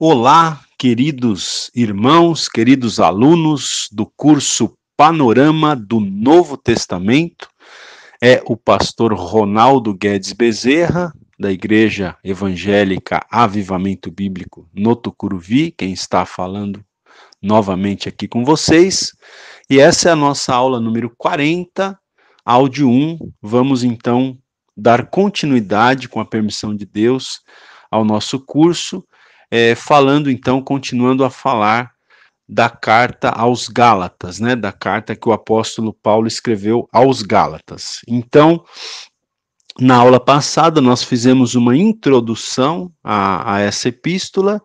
Olá, queridos irmãos, queridos alunos do curso Panorama do Novo Testamento. É o pastor Ronaldo Guedes Bezerra, da Igreja Evangélica Avivamento Bíblico no Tucuruvi, quem está falando novamente aqui com vocês. E essa é a nossa aula número 40, áudio 1. Vamos então dar continuidade, com a permissão de Deus, ao nosso curso é, falando então, continuando a falar da carta aos Gálatas, né, da carta que o apóstolo Paulo escreveu aos Gálatas. Então, na aula passada, nós fizemos uma introdução a, a essa epístola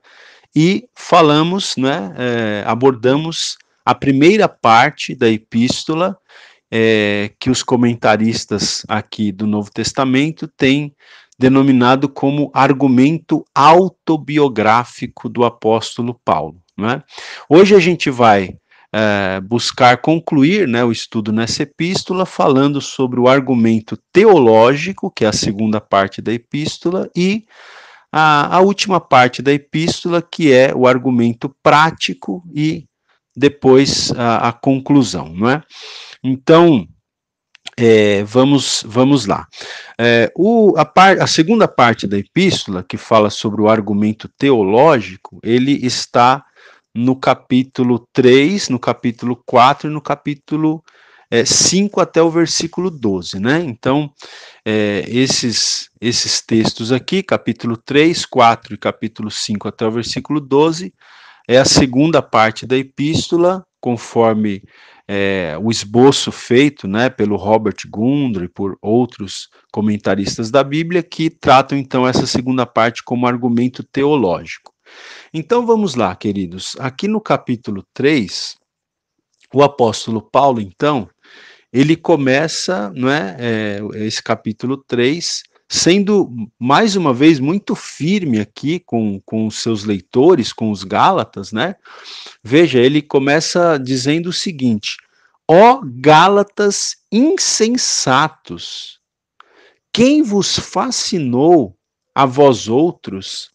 e falamos, né, é, abordamos a primeira parte da epístola é, que os comentaristas aqui do Novo Testamento têm denominado como argumento autobiográfico do apóstolo Paulo. Né? Hoje a gente vai é, buscar concluir né, o estudo nessa epístola, falando sobre o argumento teológico, que é a segunda parte da epístola, e a, a última parte da epístola, que é o argumento prático e depois a, a conclusão. Não é? Então, é, vamos, vamos lá. É, o, a, par, a, segunda parte da epístola, que fala sobre o argumento teológico, ele está no capítulo 3, no capítulo 4 e no capítulo é, 5 até o versículo 12, né? Então, é, esses, esses textos aqui, capítulo 3, 4 e capítulo 5 até o versículo 12, é a segunda parte da epístola, conforme é, o esboço feito né, pelo Robert Gundry por outros comentaristas da Bíblia que tratam então essa segunda parte como argumento teológico. Então vamos lá, queridos. Aqui no capítulo 3, o apóstolo Paulo, então, ele começa, não é, é esse capítulo 3, sendo mais uma vez muito firme aqui com, com os seus leitores, com os Gálatas, né? Veja, ele começa dizendo o seguinte: Ó Gálatas insensatos, quem vos fascinou a vós outros,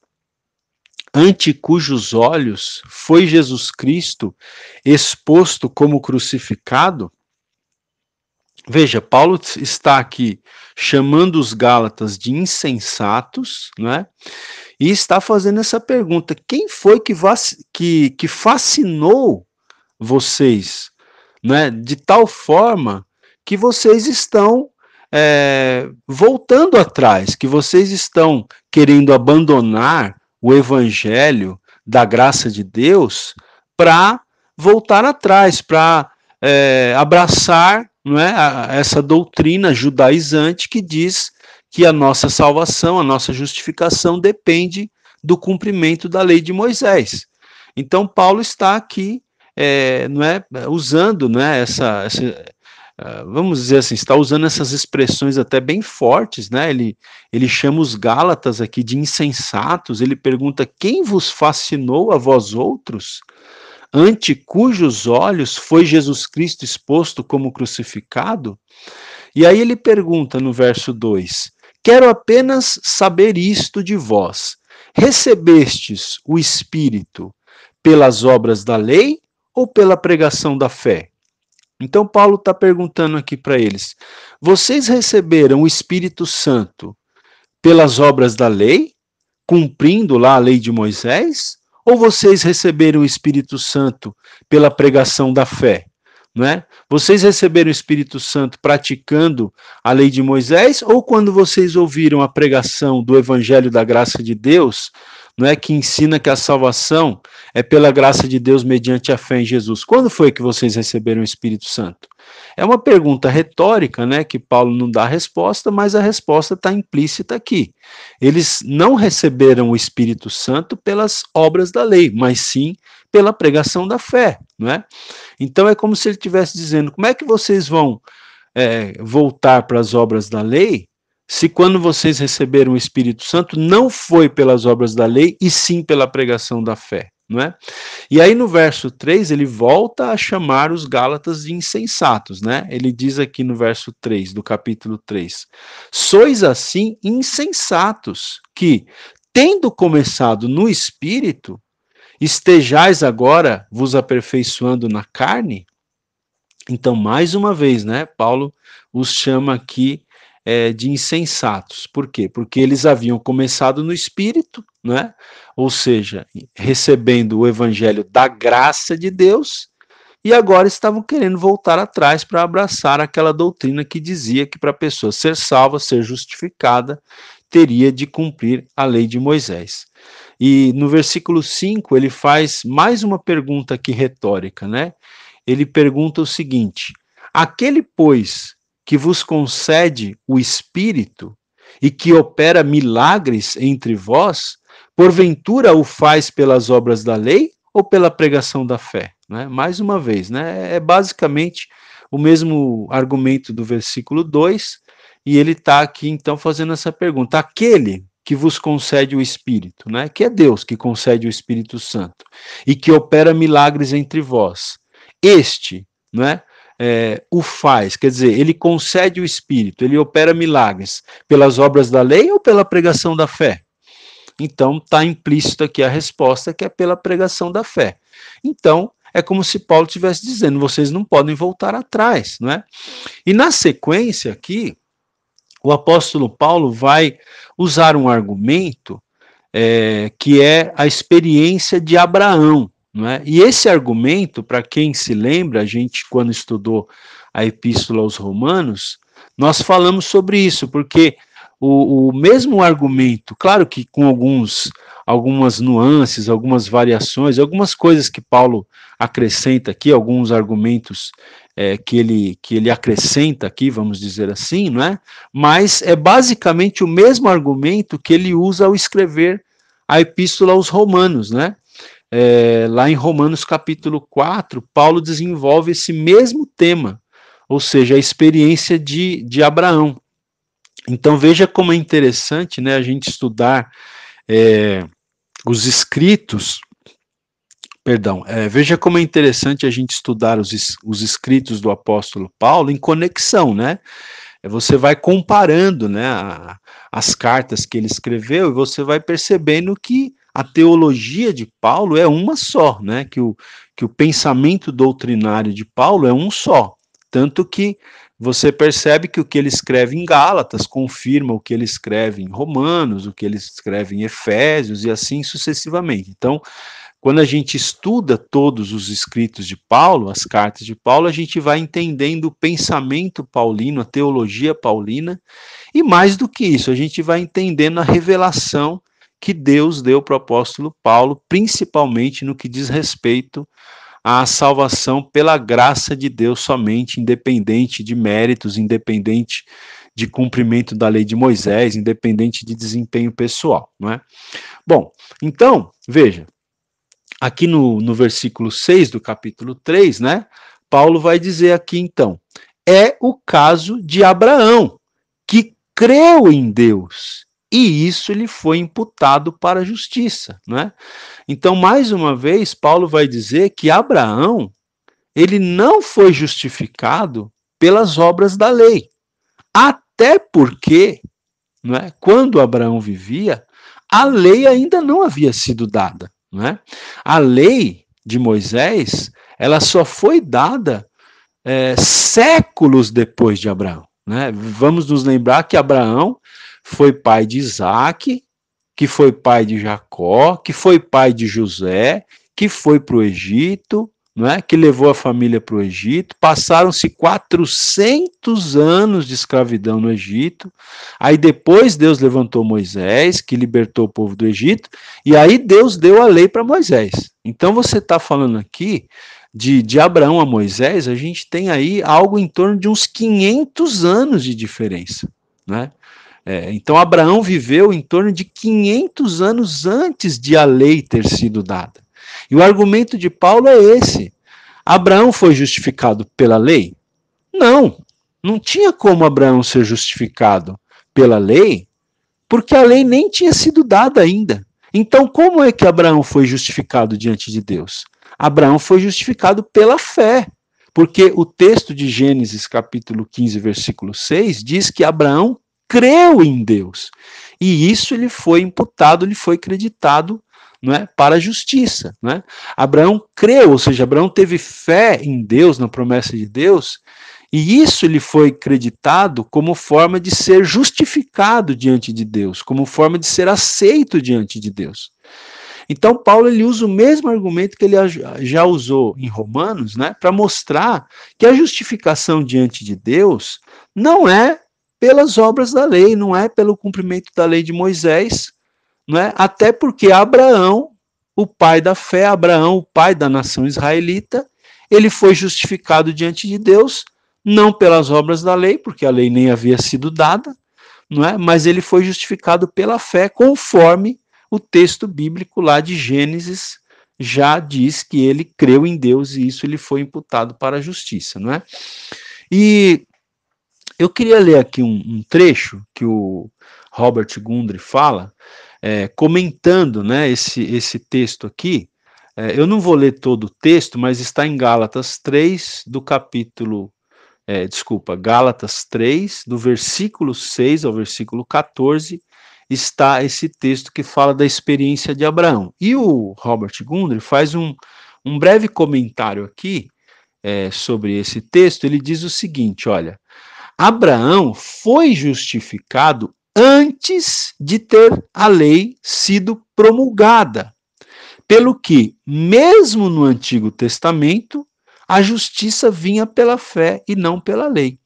ante cujos olhos foi Jesus Cristo exposto como crucificado? Veja, Paulo está aqui chamando os Gálatas de insensatos, não é? E está fazendo essa pergunta: quem foi que, que, que fascinou vocês, é? De tal forma que vocês estão é, voltando atrás, que vocês estão querendo abandonar o evangelho da graça de Deus para voltar atrás, para é, abraçar não é, essa doutrina judaizante que diz que a nossa salvação, a nossa justificação depende do cumprimento da lei de Moisés. Então, Paulo está aqui, é, não é, usando não é, essa, essa é, vamos dizer assim, está usando essas expressões até bem fortes, né? Ele, ele chama os Gálatas aqui de insensatos, ele pergunta: quem vos fascinou a vós outros? Ante cujos olhos foi Jesus Cristo exposto como crucificado? E aí ele pergunta no verso 2: Quero apenas saber isto de vós: recebestes o Espírito pelas obras da lei ou pela pregação da fé? Então, Paulo está perguntando aqui para eles: vocês receberam o Espírito Santo pelas obras da lei, cumprindo lá a lei de Moisés, ou vocês receberam o Espírito Santo pela pregação da fé? Não é? Vocês receberam o Espírito Santo praticando a lei de Moisés ou quando vocês ouviram a pregação do evangelho da graça de Deus, não é que ensina que a salvação é pela graça de Deus mediante a fé em Jesus? Quando foi que vocês receberam o Espírito Santo? É uma pergunta retórica, né, que Paulo não dá resposta, mas a resposta está implícita aqui. Eles não receberam o Espírito Santo pelas obras da lei, mas sim pela pregação da fé, não é? Então é como se ele estivesse dizendo: como é que vocês vão é, voltar para as obras da lei se quando vocês receberam o Espírito Santo não foi pelas obras da lei e sim pela pregação da fé? não é? E aí no verso 3 ele volta a chamar os Gálatas de insensatos, né? Ele diz aqui no verso 3 do capítulo 3: Sois assim insensatos, que, tendo começado no espírito, estejais agora vos aperfeiçoando na carne? Então, mais uma vez, né, Paulo os chama aqui é, de insensatos. Por quê? Porque eles haviam começado no espírito, né? ou seja, recebendo o evangelho da graça de Deus, e agora estavam querendo voltar atrás para abraçar aquela doutrina que dizia que para a pessoa ser salva, ser justificada, teria de cumprir a lei de Moisés. E no versículo 5 ele faz mais uma pergunta aqui retórica, né? Ele pergunta o seguinte: Aquele, pois, que vos concede o Espírito e que opera milagres entre vós, porventura o faz pelas obras da lei ou pela pregação da fé? Né? Mais uma vez, né? é basicamente o mesmo argumento do versículo 2, e ele está aqui então fazendo essa pergunta: aquele que vos concede o Espírito, né? que é Deus que concede o Espírito Santo, e que opera milagres entre vós, este, né? É, o faz, quer dizer, ele concede o Espírito, ele opera milagres pelas obras da lei ou pela pregação da fé? Então, está implícito aqui a resposta que é pela pregação da fé. Então, é como se Paulo estivesse dizendo: vocês não podem voltar atrás, não é? E na sequência aqui, o apóstolo Paulo vai usar um argumento é, que é a experiência de Abraão. Não é? E esse argumento, para quem se lembra, a gente, quando estudou a Epístola aos Romanos, nós falamos sobre isso, porque o, o mesmo argumento, claro que com alguns algumas nuances, algumas variações, algumas coisas que Paulo acrescenta aqui, alguns argumentos é, que, ele, que ele acrescenta aqui, vamos dizer assim, não é? Mas é basicamente o mesmo argumento que ele usa ao escrever a epístola aos Romanos, né? É, lá em Romanos capítulo 4, Paulo desenvolve esse mesmo tema, ou seja, a experiência de, de Abraão. Então veja como é interessante né, a gente estudar é, os escritos, perdão, é, veja como é interessante a gente estudar os, os escritos do apóstolo Paulo em conexão, né? Você vai comparando né, a, as cartas que ele escreveu e você vai percebendo que a teologia de Paulo é uma só, né? Que o, que o pensamento doutrinário de Paulo é um só. Tanto que você percebe que o que ele escreve em Gálatas confirma o que ele escreve em Romanos, o que ele escreve em Efésios e assim sucessivamente. Então, quando a gente estuda todos os escritos de Paulo, as cartas de Paulo, a gente vai entendendo o pensamento paulino, a teologia paulina, e mais do que isso, a gente vai entendendo a revelação que Deus deu para o apóstolo Paulo, principalmente no que diz respeito à salvação pela graça de Deus somente, independente de méritos, independente de cumprimento da lei de Moisés, independente de desempenho pessoal, não é? Bom, então, veja, aqui no, no versículo 6 do capítulo 3, né, Paulo vai dizer aqui então, é o caso de Abraão, que creu em Deus e isso lhe foi imputado para a justiça, né? Então, mais uma vez, Paulo vai dizer que Abraão, ele não foi justificado pelas obras da lei. Até porque, né, quando Abraão vivia, a lei ainda não havia sido dada, né? A lei de Moisés, ela só foi dada é, séculos depois de Abraão. Né? Vamos nos lembrar que Abraão foi pai de Isaac, que foi pai de Jacó, que foi pai de José, que foi para o Egito, não é? que levou a família para o Egito. Passaram-se 400 anos de escravidão no Egito. Aí depois Deus levantou Moisés, que libertou o povo do Egito, e aí Deus deu a lei para Moisés. Então você está falando aqui de, de Abraão a Moisés, a gente tem aí algo em torno de uns 500 anos de diferença. Né? É, então, Abraão viveu em torno de 500 anos antes de a lei ter sido dada. E o argumento de Paulo é esse: Abraão foi justificado pela lei? Não, não tinha como Abraão ser justificado pela lei, porque a lei nem tinha sido dada ainda. Então, como é que Abraão foi justificado diante de Deus? Abraão foi justificado pela fé. Porque o texto de Gênesis, capítulo 15, versículo 6, diz que Abraão creu em Deus. e isso lhe foi imputado, lhe foi creditado não é, para a justiça. Não é? Abraão creu, ou seja, Abraão teve fé em Deus, na promessa de Deus, e isso lhe foi creditado como forma de ser justificado diante de Deus, como forma de ser aceito diante de Deus. Então, Paulo ele usa o mesmo argumento que ele já usou em Romanos, né, para mostrar que a justificação diante de Deus não é pelas obras da lei, não é pelo cumprimento da lei de Moisés, não é? Até porque Abraão, o pai da fé, Abraão, o pai da nação israelita, ele foi justificado diante de Deus não pelas obras da lei, porque a lei nem havia sido dada, não é? Mas ele foi justificado pela fé, conforme o texto bíblico lá de Gênesis já diz que ele creu em Deus e isso lhe foi imputado para a justiça, não é? E eu queria ler aqui um, um trecho que o Robert Gundry fala, é, comentando, né, esse, esse texto aqui. É, eu não vou ler todo o texto, mas está em Gálatas 3, do capítulo é, desculpa, Gálatas 3, do versículo 6 ao versículo 14, está esse texto que fala da experiência de Abraão. E o Robert Gundry faz um, um breve comentário aqui é, sobre esse texto. Ele diz o seguinte: olha, Abraão foi justificado antes de ter a lei sido promulgada. Pelo que, mesmo no Antigo Testamento, a justiça vinha pela fé e não pela lei.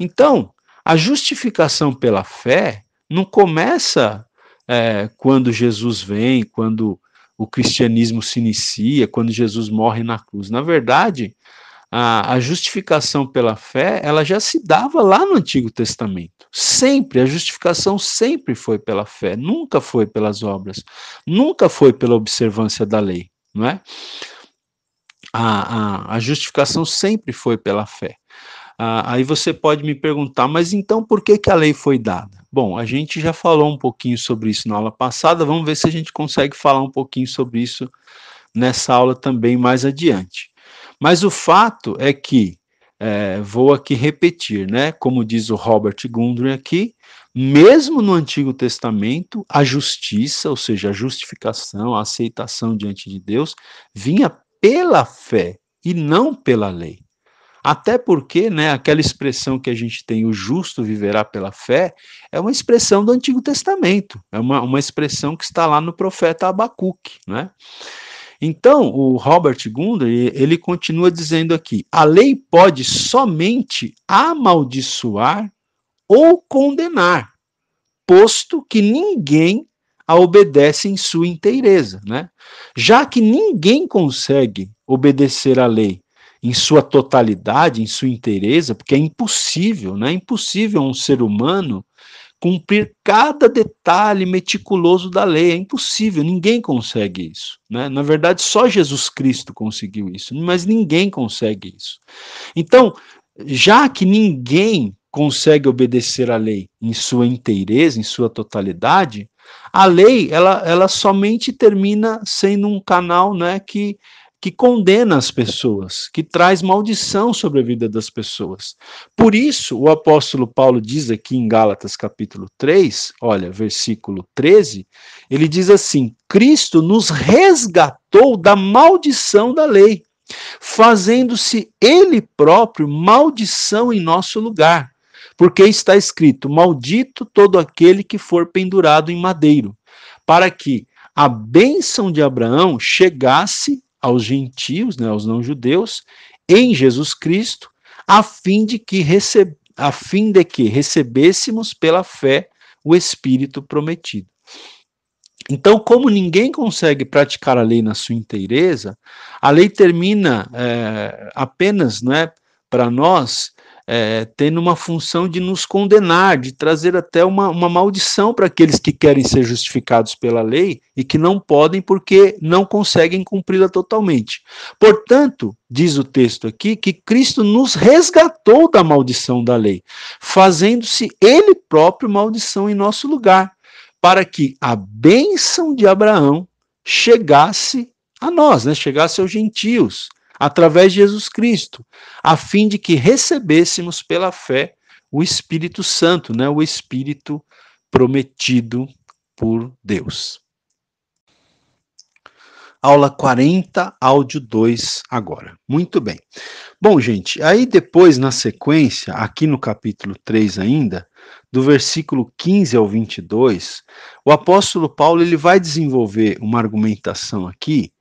Então, a justificação pela fé não começa é, quando Jesus vem, quando o cristianismo se inicia, quando Jesus morre na cruz. Na verdade, a, a, justificação pela fé, ela já se dava lá no Antigo Testamento. Sempre, a justificação sempre foi pela fé, nunca foi pelas obras, nunca foi pela observância da lei, não é? a, a, a justificação sempre foi pela fé. Ah, aí você pode me perguntar, mas então por que, que a lei foi dada? Bom, a gente já falou um pouquinho sobre isso na aula passada, vamos ver se a gente consegue falar um pouquinho sobre isso nessa aula também mais adiante. Mas o fato é que, é, vou aqui repetir, né? Como diz o Robert Gundry aqui, mesmo no Antigo Testamento, a justiça, ou seja, a justificação, a aceitação diante de Deus, vinha pela fé e não pela lei. Até porque, né, aquela expressão que a gente tem, o justo viverá pela fé, é uma expressão do Antigo Testamento, é uma, uma expressão que está lá no profeta Abacuque, né? Então, o Robert Gundry, ele continua dizendo aqui, a lei pode somente amaldiçoar ou condenar, posto que ninguém a obedece em sua inteireza, né? Já que ninguém consegue obedecer à lei em sua totalidade, em sua inteireza, porque é impossível, né? É impossível um ser humano cumprir cada detalhe meticuloso da lei, é impossível, ninguém consegue isso, né? Na verdade, só Jesus Cristo conseguiu isso, mas ninguém consegue isso. Então, já que ninguém consegue obedecer à lei em sua inteireza, em sua totalidade, a lei, ela, ela somente termina sendo um canal né, que, que condena as pessoas, que traz maldição sobre a vida das pessoas. Por isso, o apóstolo Paulo diz aqui em Gálatas capítulo 3, olha, versículo 13, ele diz assim: Cristo nos resgatou da maldição da lei, fazendo-se ele próprio maldição em nosso lugar porque está escrito: Maldito todo aquele que for pendurado em madeiro, para que a bênção de Abraão chegasse aos gentios, né, aos não-judeus, em Jesus Cristo, a fim de que receb... a fim de que recebêssemos pela fé o Espírito prometido. Então, como ninguém consegue praticar a lei na sua inteireza, a lei termina é, apenas, não é, para nós é, tendo uma função de nos condenar, de trazer até uma, uma maldição para aqueles que querem ser justificados pela lei e que não podem porque não conseguem cumpri-la totalmente. Portanto, diz o texto aqui, que Cristo nos resgatou da maldição da lei, fazendo-se Ele próprio maldição em nosso lugar, para que a bênção de Abraão chegasse a nós, né, chegasse aos gentios através de Jesus Cristo, a fim de que recebêssemos pela fé o Espírito Santo, né, o Espírito prometido por Deus. Aula 40, áudio 2 agora. Muito bem. Bom, gente, aí depois, na sequência, aqui no capítulo 3 ainda, do versículo 15 ao 22, o apóstolo Paulo ele vai desenvolver uma argumentação aqui,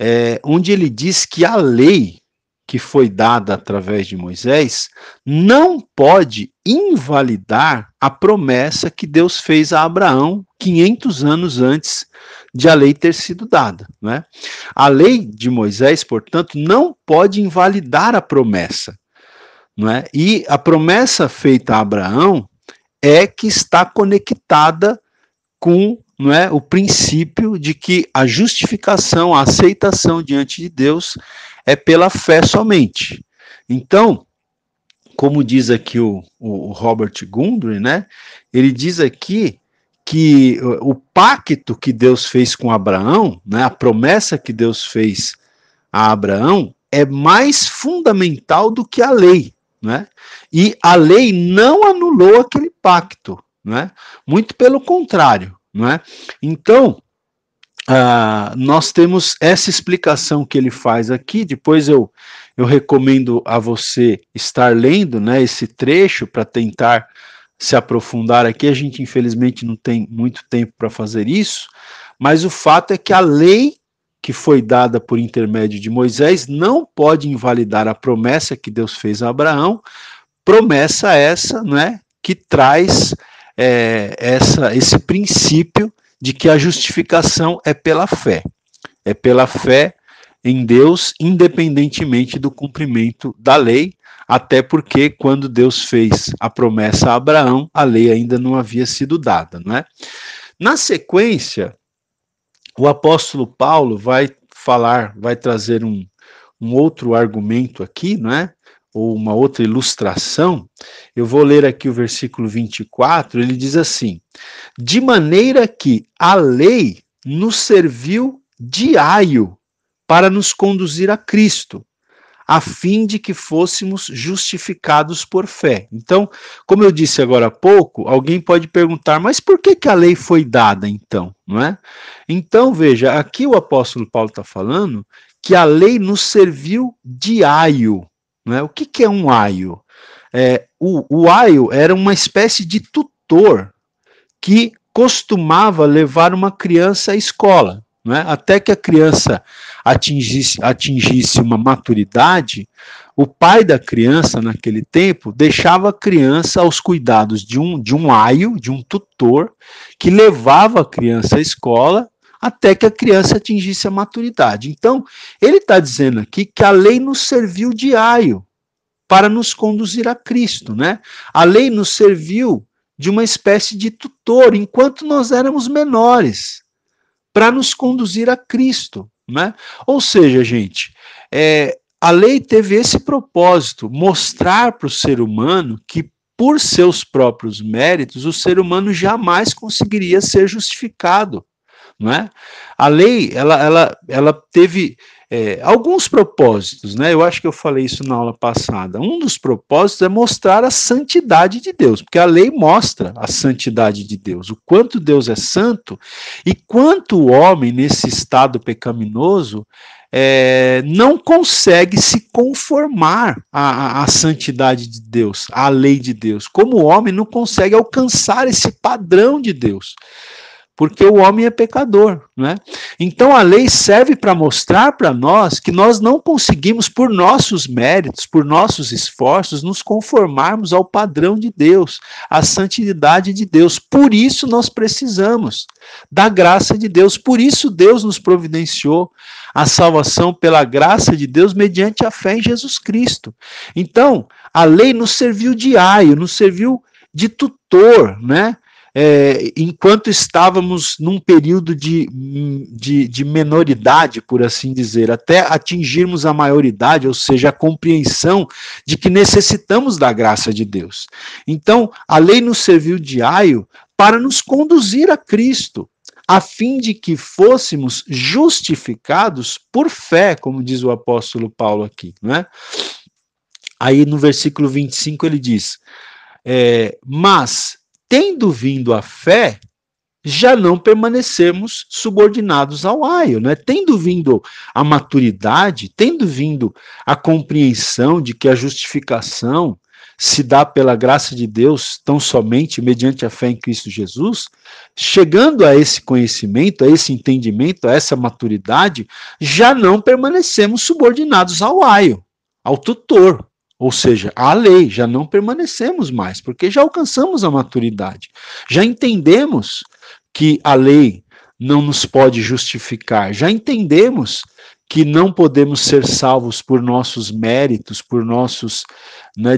é, onde ele diz que a lei que foi dada através de Moisés não pode invalidar a promessa que Deus fez a Abraão 500 anos antes de a lei ter sido dada. Né? A lei de Moisés, portanto, não pode invalidar a promessa. Não é? E a promessa feita a Abraão é que está conectada com não é, o princípio de que a justificação, a aceitação diante de Deus é pela fé somente. Então, como diz aqui o, o Robert Gundry, né, ele diz aqui que o pacto que Deus fez com Abraão, né, a promessa que Deus fez a Abraão, é mais fundamental do que a lei. Né? E a lei não anulou aquele pacto. Né? Muito pelo contrário. Né? Então, uh, nós temos essa explicação que ele faz aqui. Depois eu, eu recomendo a você estar lendo né, esse trecho para tentar se aprofundar aqui. A gente, infelizmente, não tem muito tempo para fazer isso, mas o fato é que a lei que foi dada por intermédio de Moisés não pode invalidar a promessa que Deus fez a Abraão, promessa essa, né, que traz é, essa, esse princípio de que a justificação é pela fé, é pela fé em Deus, independentemente do cumprimento da lei, até porque quando Deus fez a promessa a Abraão, a lei ainda não havia sido dada, não é? Na sequência, o apóstolo Paulo vai falar, vai trazer um, um outro argumento aqui, não é? Ou uma outra ilustração. Eu vou ler aqui o versículo 24, ele diz assim: De maneira que a lei nos serviu de aio para nos conduzir a Cristo, a fim de que fôssemos justificados por fé. Então, como eu disse agora há pouco, alguém pode perguntar, mas por que, que a lei foi dada então? Não é? Então, veja, aqui o apóstolo Paulo está falando que a lei nos serviu de aio. Não é? O que, que é um aio? É, o, o aio era uma espécie de tutor que costumava levar uma criança à escola. Não é? Até que a criança atingisse, atingisse uma maturidade, o pai da criança, naquele tempo, deixava a criança aos cuidados de um, de um aio, de um tutor, que levava a criança à escola até que a criança atingisse a maturidade. Então, ele está dizendo aqui que a lei nos serviu de aio para nos conduzir a Cristo, né? A lei nos serviu de uma espécie de tutor enquanto nós éramos menores, para nos conduzir a Cristo. Né? Ou seja, gente, é, a lei teve esse propósito, mostrar para o ser humano que, por seus próprios méritos, o ser humano jamais conseguiria ser justificado. Não é? A lei, ela, ela, ela teve é, alguns propósitos, né? Eu acho que eu falei isso na aula passada. Um dos propósitos é mostrar a santidade de Deus, porque a lei mostra a santidade de Deus, o quanto Deus é santo e quanto o homem, nesse estado pecaminoso, é, não consegue se conformar à, à, santidade de Deus, à lei de Deus. Como o homem não consegue alcançar esse padrão de Deus porque o homem é pecador, né? Então a lei serve para mostrar para nós que nós não conseguimos por nossos méritos, por nossos esforços nos conformarmos ao padrão de Deus, à santidade de Deus. Por isso nós precisamos da graça de Deus. Por isso Deus nos providenciou a salvação pela graça de Deus mediante a fé em Jesus Cristo. Então, a lei nos serviu de aio, nos serviu de tutor, né? É, enquanto estávamos num período de, de, de, menoridade, por assim dizer, até atingirmos a maioridade, ou seja, a compreensão de que necessitamos da graça de Deus. Então, a lei nos serviu de aio para nos conduzir a Cristo, a fim de que fôssemos justificados por fé, como diz o apóstolo Paulo aqui, né? Aí no versículo 25 ele diz: é, Mas tendo vindo a fé, já não permanecermos subordinados ao aio, né? Tendo vindo a maturidade, tendo vindo a compreensão de que a justificação se dá pela graça de Deus tão somente mediante a fé em Cristo Jesus, chegando a esse conhecimento, a esse entendimento, a essa maturidade, já não permanecemos subordinados ao aio, ao tutor, ou seja, à lei, já não permanecemos mais, porque já alcançamos a maturidade. Já entendemos que a lei não nos pode justificar. Já entendemos que não podemos ser salvos por nossos méritos, por nossos, né,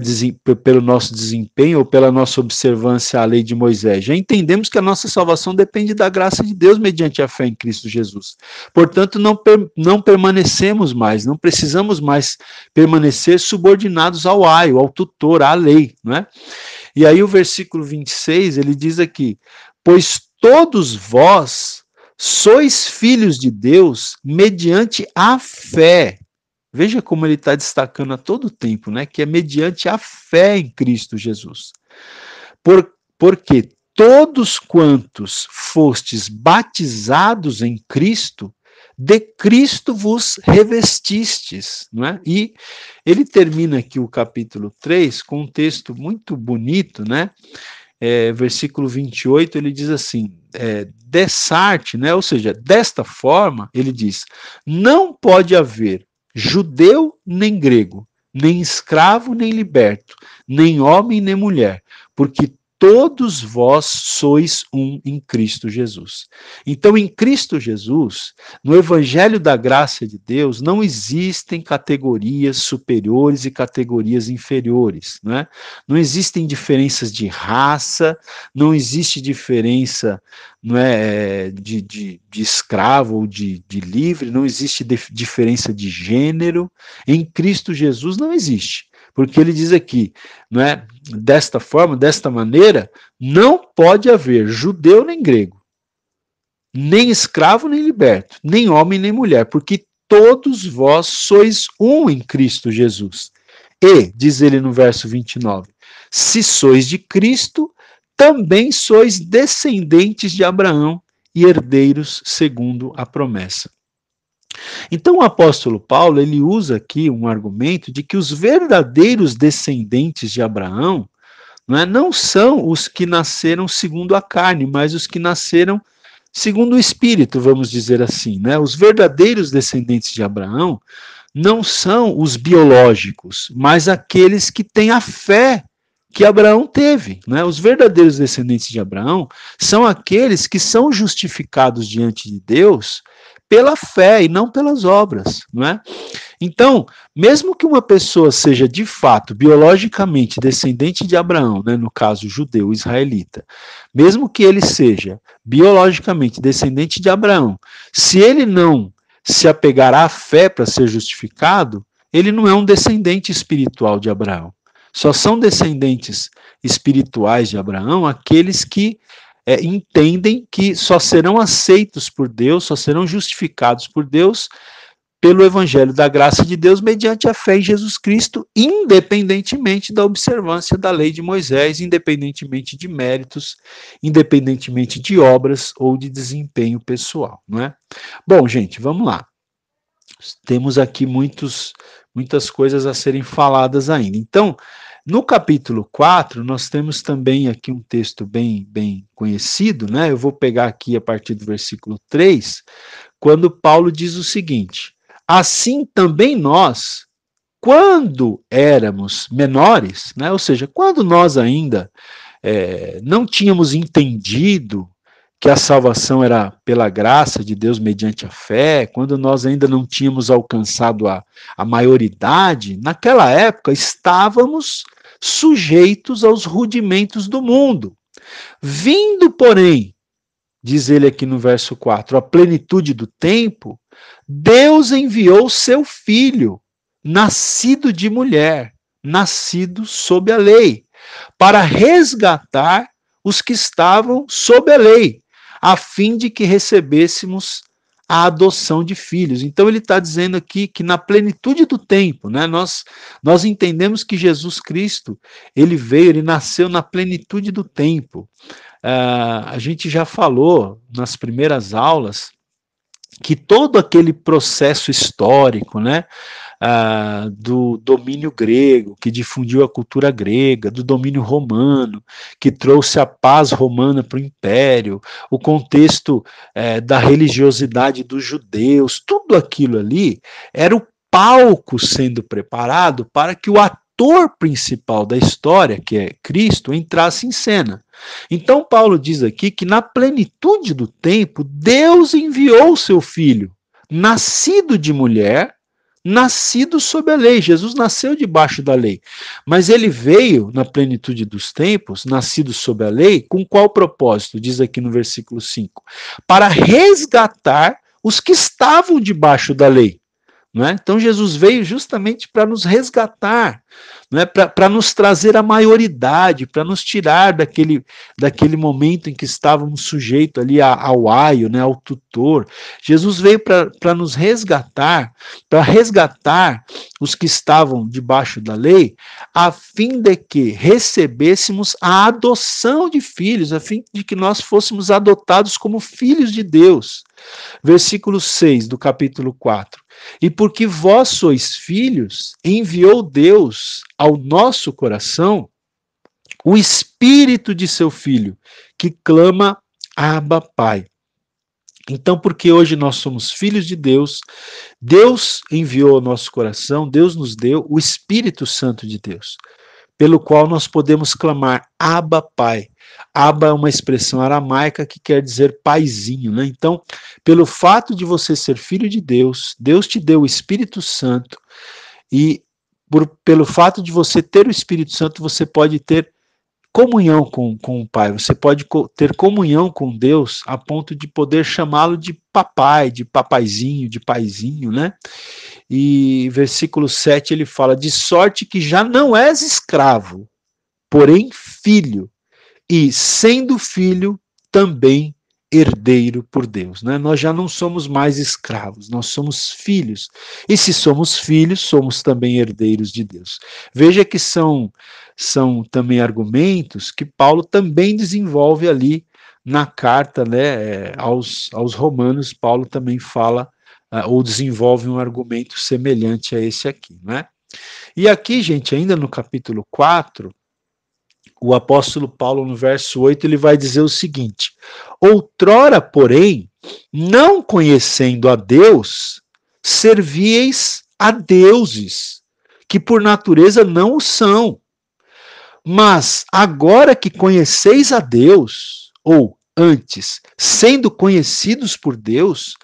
pelo nosso desempenho ou pela nossa observância à lei de Moisés. Já entendemos que a nossa salvação depende da graça de Deus mediante a fé em Cristo Jesus. Portanto, não, não permanecemos mais, não precisamos mais permanecer subordinados ao aio, ao tutor, à lei. Né? E aí o versículo 26, ele diz aqui, pois todos vós sois filhos de Deus mediante a fé. Veja como ele está destacando a todo tempo, né? Que é mediante a fé em Cristo Jesus. Por, porque todos quantos fostes batizados em Cristo, de Cristo vos revestistes, não é? E ele termina aqui o capítulo 3 com um texto muito bonito, né? É, versículo 28, ele diz assim: é, dessarte, né? ou seja, desta forma, ele diz: não pode haver judeu nem grego, nem escravo nem liberto, nem homem nem mulher, porque todos vós sois um em Cristo Jesus. Então, em Cristo Jesus, no Evangelho da Graça de Deus, não existem categorias superiores e categorias inferiores. Né? Não existem diferenças de raça, não existe diferença não é, de, de, de escravo ou de, de livre, não existe diferença de gênero. Em Cristo Jesus não existe porque ele diz aqui, não é? Desta forma, desta maneira, não pode haver judeu nem grego, nem escravo nem liberto, nem homem nem mulher, porque todos vós sois um em Cristo Jesus. E, diz ele no verso 29, se sois de Cristo, também sois descendentes de Abraão e herdeiros segundo a promessa. Então o apóstolo Paulo, ele usa aqui um argumento de que os verdadeiros descendentes de Abraão não, é, não são os que nasceram segundo a carne, mas os que nasceram segundo o espírito, vamos dizer assim, né? Os verdadeiros descendentes de Abraão não são os biológicos, mas aqueles que têm a fé que Abraão teve. Né? Os verdadeiros descendentes de Abraão são aqueles que são justificados diante de Deus pela fé e não pelas obras, não é? Então, mesmo que uma pessoa seja de fato biologicamente descendente de Abraão, né, no caso judeu israelita, mesmo que ele seja biologicamente descendente de Abraão, se ele não se apegar à fé para ser justificado, ele não é um descendente espiritual de Abraão. Só são descendentes espirituais de Abraão aqueles que é, entendem que só serão aceitos por Deus, só serão justificados por Deus pelo evangelho da graça de Deus mediante a fé em Jesus Cristo, independentemente da observância da lei de Moisés, independentemente de méritos, independentemente de obras ou de desempenho pessoal, não é? Bom, gente, vamos lá. Temos aqui muitos, muitas coisas a serem faladas ainda. Então, no capítulo 4, nós temos também aqui um texto bem, bem conhecido, né? Eu vou pegar aqui a partir do versículo 3, quando Paulo diz o seguinte: Assim também nós, quando éramos menores, né? Ou seja, quando nós ainda é, não tínhamos entendido que a salvação era pela graça de Deus mediante a fé, quando nós ainda não tínhamos alcançado a, a maioridade, naquela época estávamos sujeitos aos rudimentos do mundo. Vindo, porém, diz ele aqui no verso 4, a plenitude do tempo, Deus enviou seu filho, nascido de mulher, nascido sob a lei, para resgatar os que estavam sob a lei, a fim de que recebêssemos a adoção de filhos. Então ele está dizendo aqui que na plenitude do tempo, né, nós, nós entendemos que Jesus Cristo, ele veio, ele nasceu na plenitude do tempo. uh, a gente já falou nas primeiras aulas que todo aquele processo histórico, né, uh, do domínio grego, que difundiu a cultura grega, do domínio romano, que trouxe a paz romana para o império, o contexto uh, da religiosidade dos judeus, tudo aquilo ali era o palco sendo preparado para que o ator principal da história, que é Cristo, entrasse em cena. Então, Paulo diz aqui que na plenitude do tempo, Deus enviou seu filho, nascido de mulher, nascido sob a lei. Jesus nasceu debaixo da lei. Mas ele veio na plenitude dos tempos, nascido sob a lei, com qual propósito? Diz aqui no versículo 5: para resgatar os que estavam debaixo da lei. Não é? Então Jesus veio justamente para nos resgatar, é? para nos trazer a maioridade, para nos tirar daquele, daquele momento em que estávamos sujeitos ali ao aio, né, ao tutor. Jesus veio para nos resgatar, para resgatar os que estavam debaixo da lei, a fim de que recebêssemos a adoção de filhos, a fim de que nós fôssemos adotados como filhos de Deus. Versículo 6 do capítulo 4. E porque vós sois filhos, enviou Deus ao nosso coração o espírito de seu filho, que clama Abba Pai. Então, porque hoje nós somos filhos de Deus, Deus enviou ao nosso coração, Deus nos deu o Espírito Santo de Deus, pelo qual nós podemos clamar Abba Pai. Abba é uma expressão aramaica que quer dizer paizinho, né? Então, pelo fato de você ser filho de Deus, Deus te deu o Espírito Santo e por, pelo fato de você ter o Espírito Santo, você pode ter comunhão com, com o Pai, você pode ter comunhão com Deus a ponto de poder chamá-lo de papai, de papaizinho, de paizinho, né? E versículo 7 ele fala: De sorte que já não és escravo, porém filho, e, sendo filho, também herdeiro por Deus. Né? Nós já não somos mais escravos, nós somos filhos. E se somos filhos, somos também herdeiros de Deus. Veja que são, são também argumentos que Paulo também desenvolve ali na carta né, é, aos, aos Romanos. Paulo também fala uh, ou desenvolve um argumento semelhante a esse aqui. Né? E aqui, gente, ainda no capítulo 4, o apóstolo Paulo, no verso 8, ele vai dizer o seguinte: Outrora, porém, não conhecendo a Deus, servieis a deuses, que por natureza não o são. Mas agora que conheceis a Deus, ou antes, sendo conhecidos por Deus,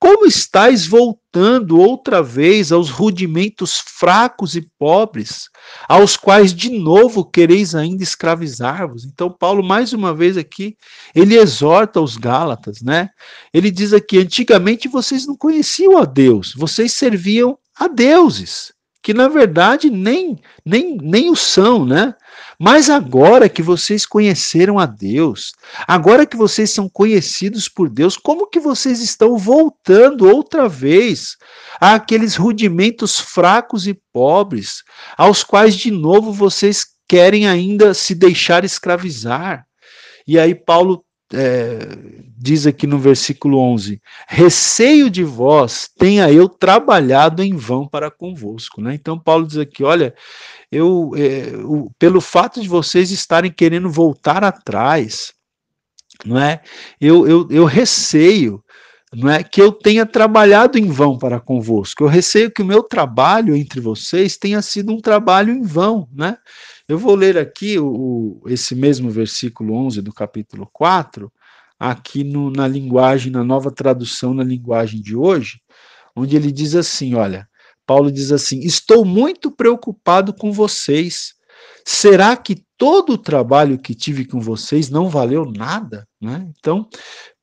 como estáis voltando outra vez aos rudimentos fracos e pobres, aos quais de novo quereis ainda escravizar-vos? Então, Paulo, mais uma vez aqui, ele exorta os Gálatas, né? Ele diz aqui: antigamente vocês não conheciam a Deus, vocês serviam a deuses, que na verdade nem, nem, nem o são, né? Mas agora que vocês conheceram a Deus, agora que vocês são conhecidos por Deus, como que vocês estão voltando outra vez àqueles rudimentos fracos e pobres, aos quais de novo vocês querem ainda se deixar escravizar? E aí Paulo é, diz aqui no versículo 11: Receio de vós tenha eu trabalhado em vão para convosco. Né? Então, Paulo diz aqui: olha, eu, é, o, pelo fato de vocês estarem querendo voltar atrás, não é? Eu, eu, eu receio não é que eu tenha trabalhado em vão para convosco. Eu receio que o meu trabalho entre vocês tenha sido um trabalho em vão, né? Eu vou ler aqui o, esse mesmo versículo 11 do capítulo 4, aqui no, na linguagem, na nova tradução na linguagem de hoje, onde ele diz assim: olha, Paulo diz assim: Estou muito preocupado com vocês. Será que todo o trabalho que tive com vocês não valeu nada? Né? Então,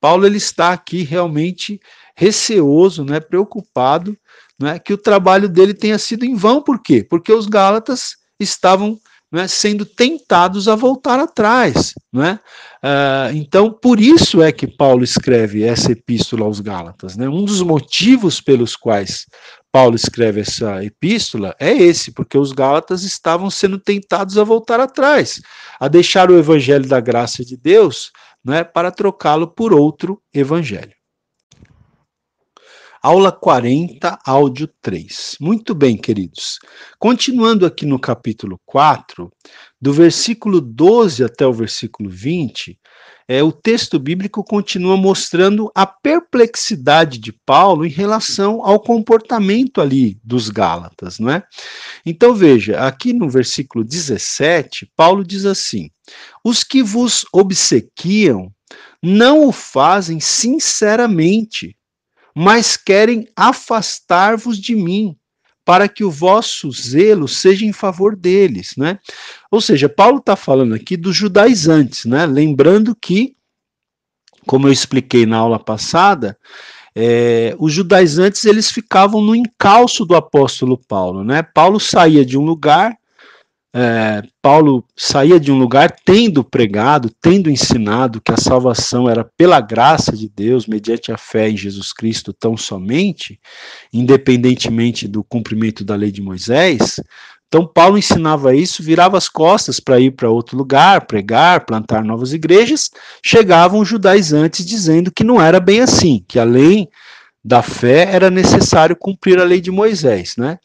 Paulo ele está aqui realmente receoso, né, preocupado, né, que o trabalho dele tenha sido em vão. Por quê? Porque os Gálatas estavam né, sendo tentados a voltar atrás. Uh, então, por isso é que Paulo escreve essa epístola aos Gálatas. Né? Um dos motivos pelos quais Paulo escreve essa epístola é esse, porque os Gálatas estavam sendo tentados a voltar atrás, a deixar o evangelho da graça de Deus né, para trocá-lo por outro evangelho. Aula 40, áudio 3. Muito bem, queridos. Continuando aqui no capítulo 4, do versículo 12 até o versículo 20, é, o texto bíblico continua mostrando a perplexidade de Paulo em relação ao comportamento ali dos Gálatas, não é? Então veja, aqui no versículo 17, Paulo diz assim: Os que vos obsequiam não o fazem sinceramente, mas querem afastar-vos de mim, para que o vosso zelo seja em favor deles, né? Ou seja, Paulo está falando aqui dos judaizantes, né? Lembrando que, como eu expliquei na aula passada, é, os judaizantes eles ficavam no encalço do apóstolo Paulo, né? Paulo saía de um lugar, é, Paulo saía de um lugar tendo pregado, tendo ensinado que a salvação era pela graça de Deus, mediante a fé em Jesus Cristo tão somente, independentemente do cumprimento da lei de Moisés. Então, Paulo ensinava isso, virava as costas para ir para outro lugar, pregar, plantar novas igrejas. Chegavam judaizantes dizendo que não era bem assim, que além da fé era necessário cumprir a lei de Moisés, né?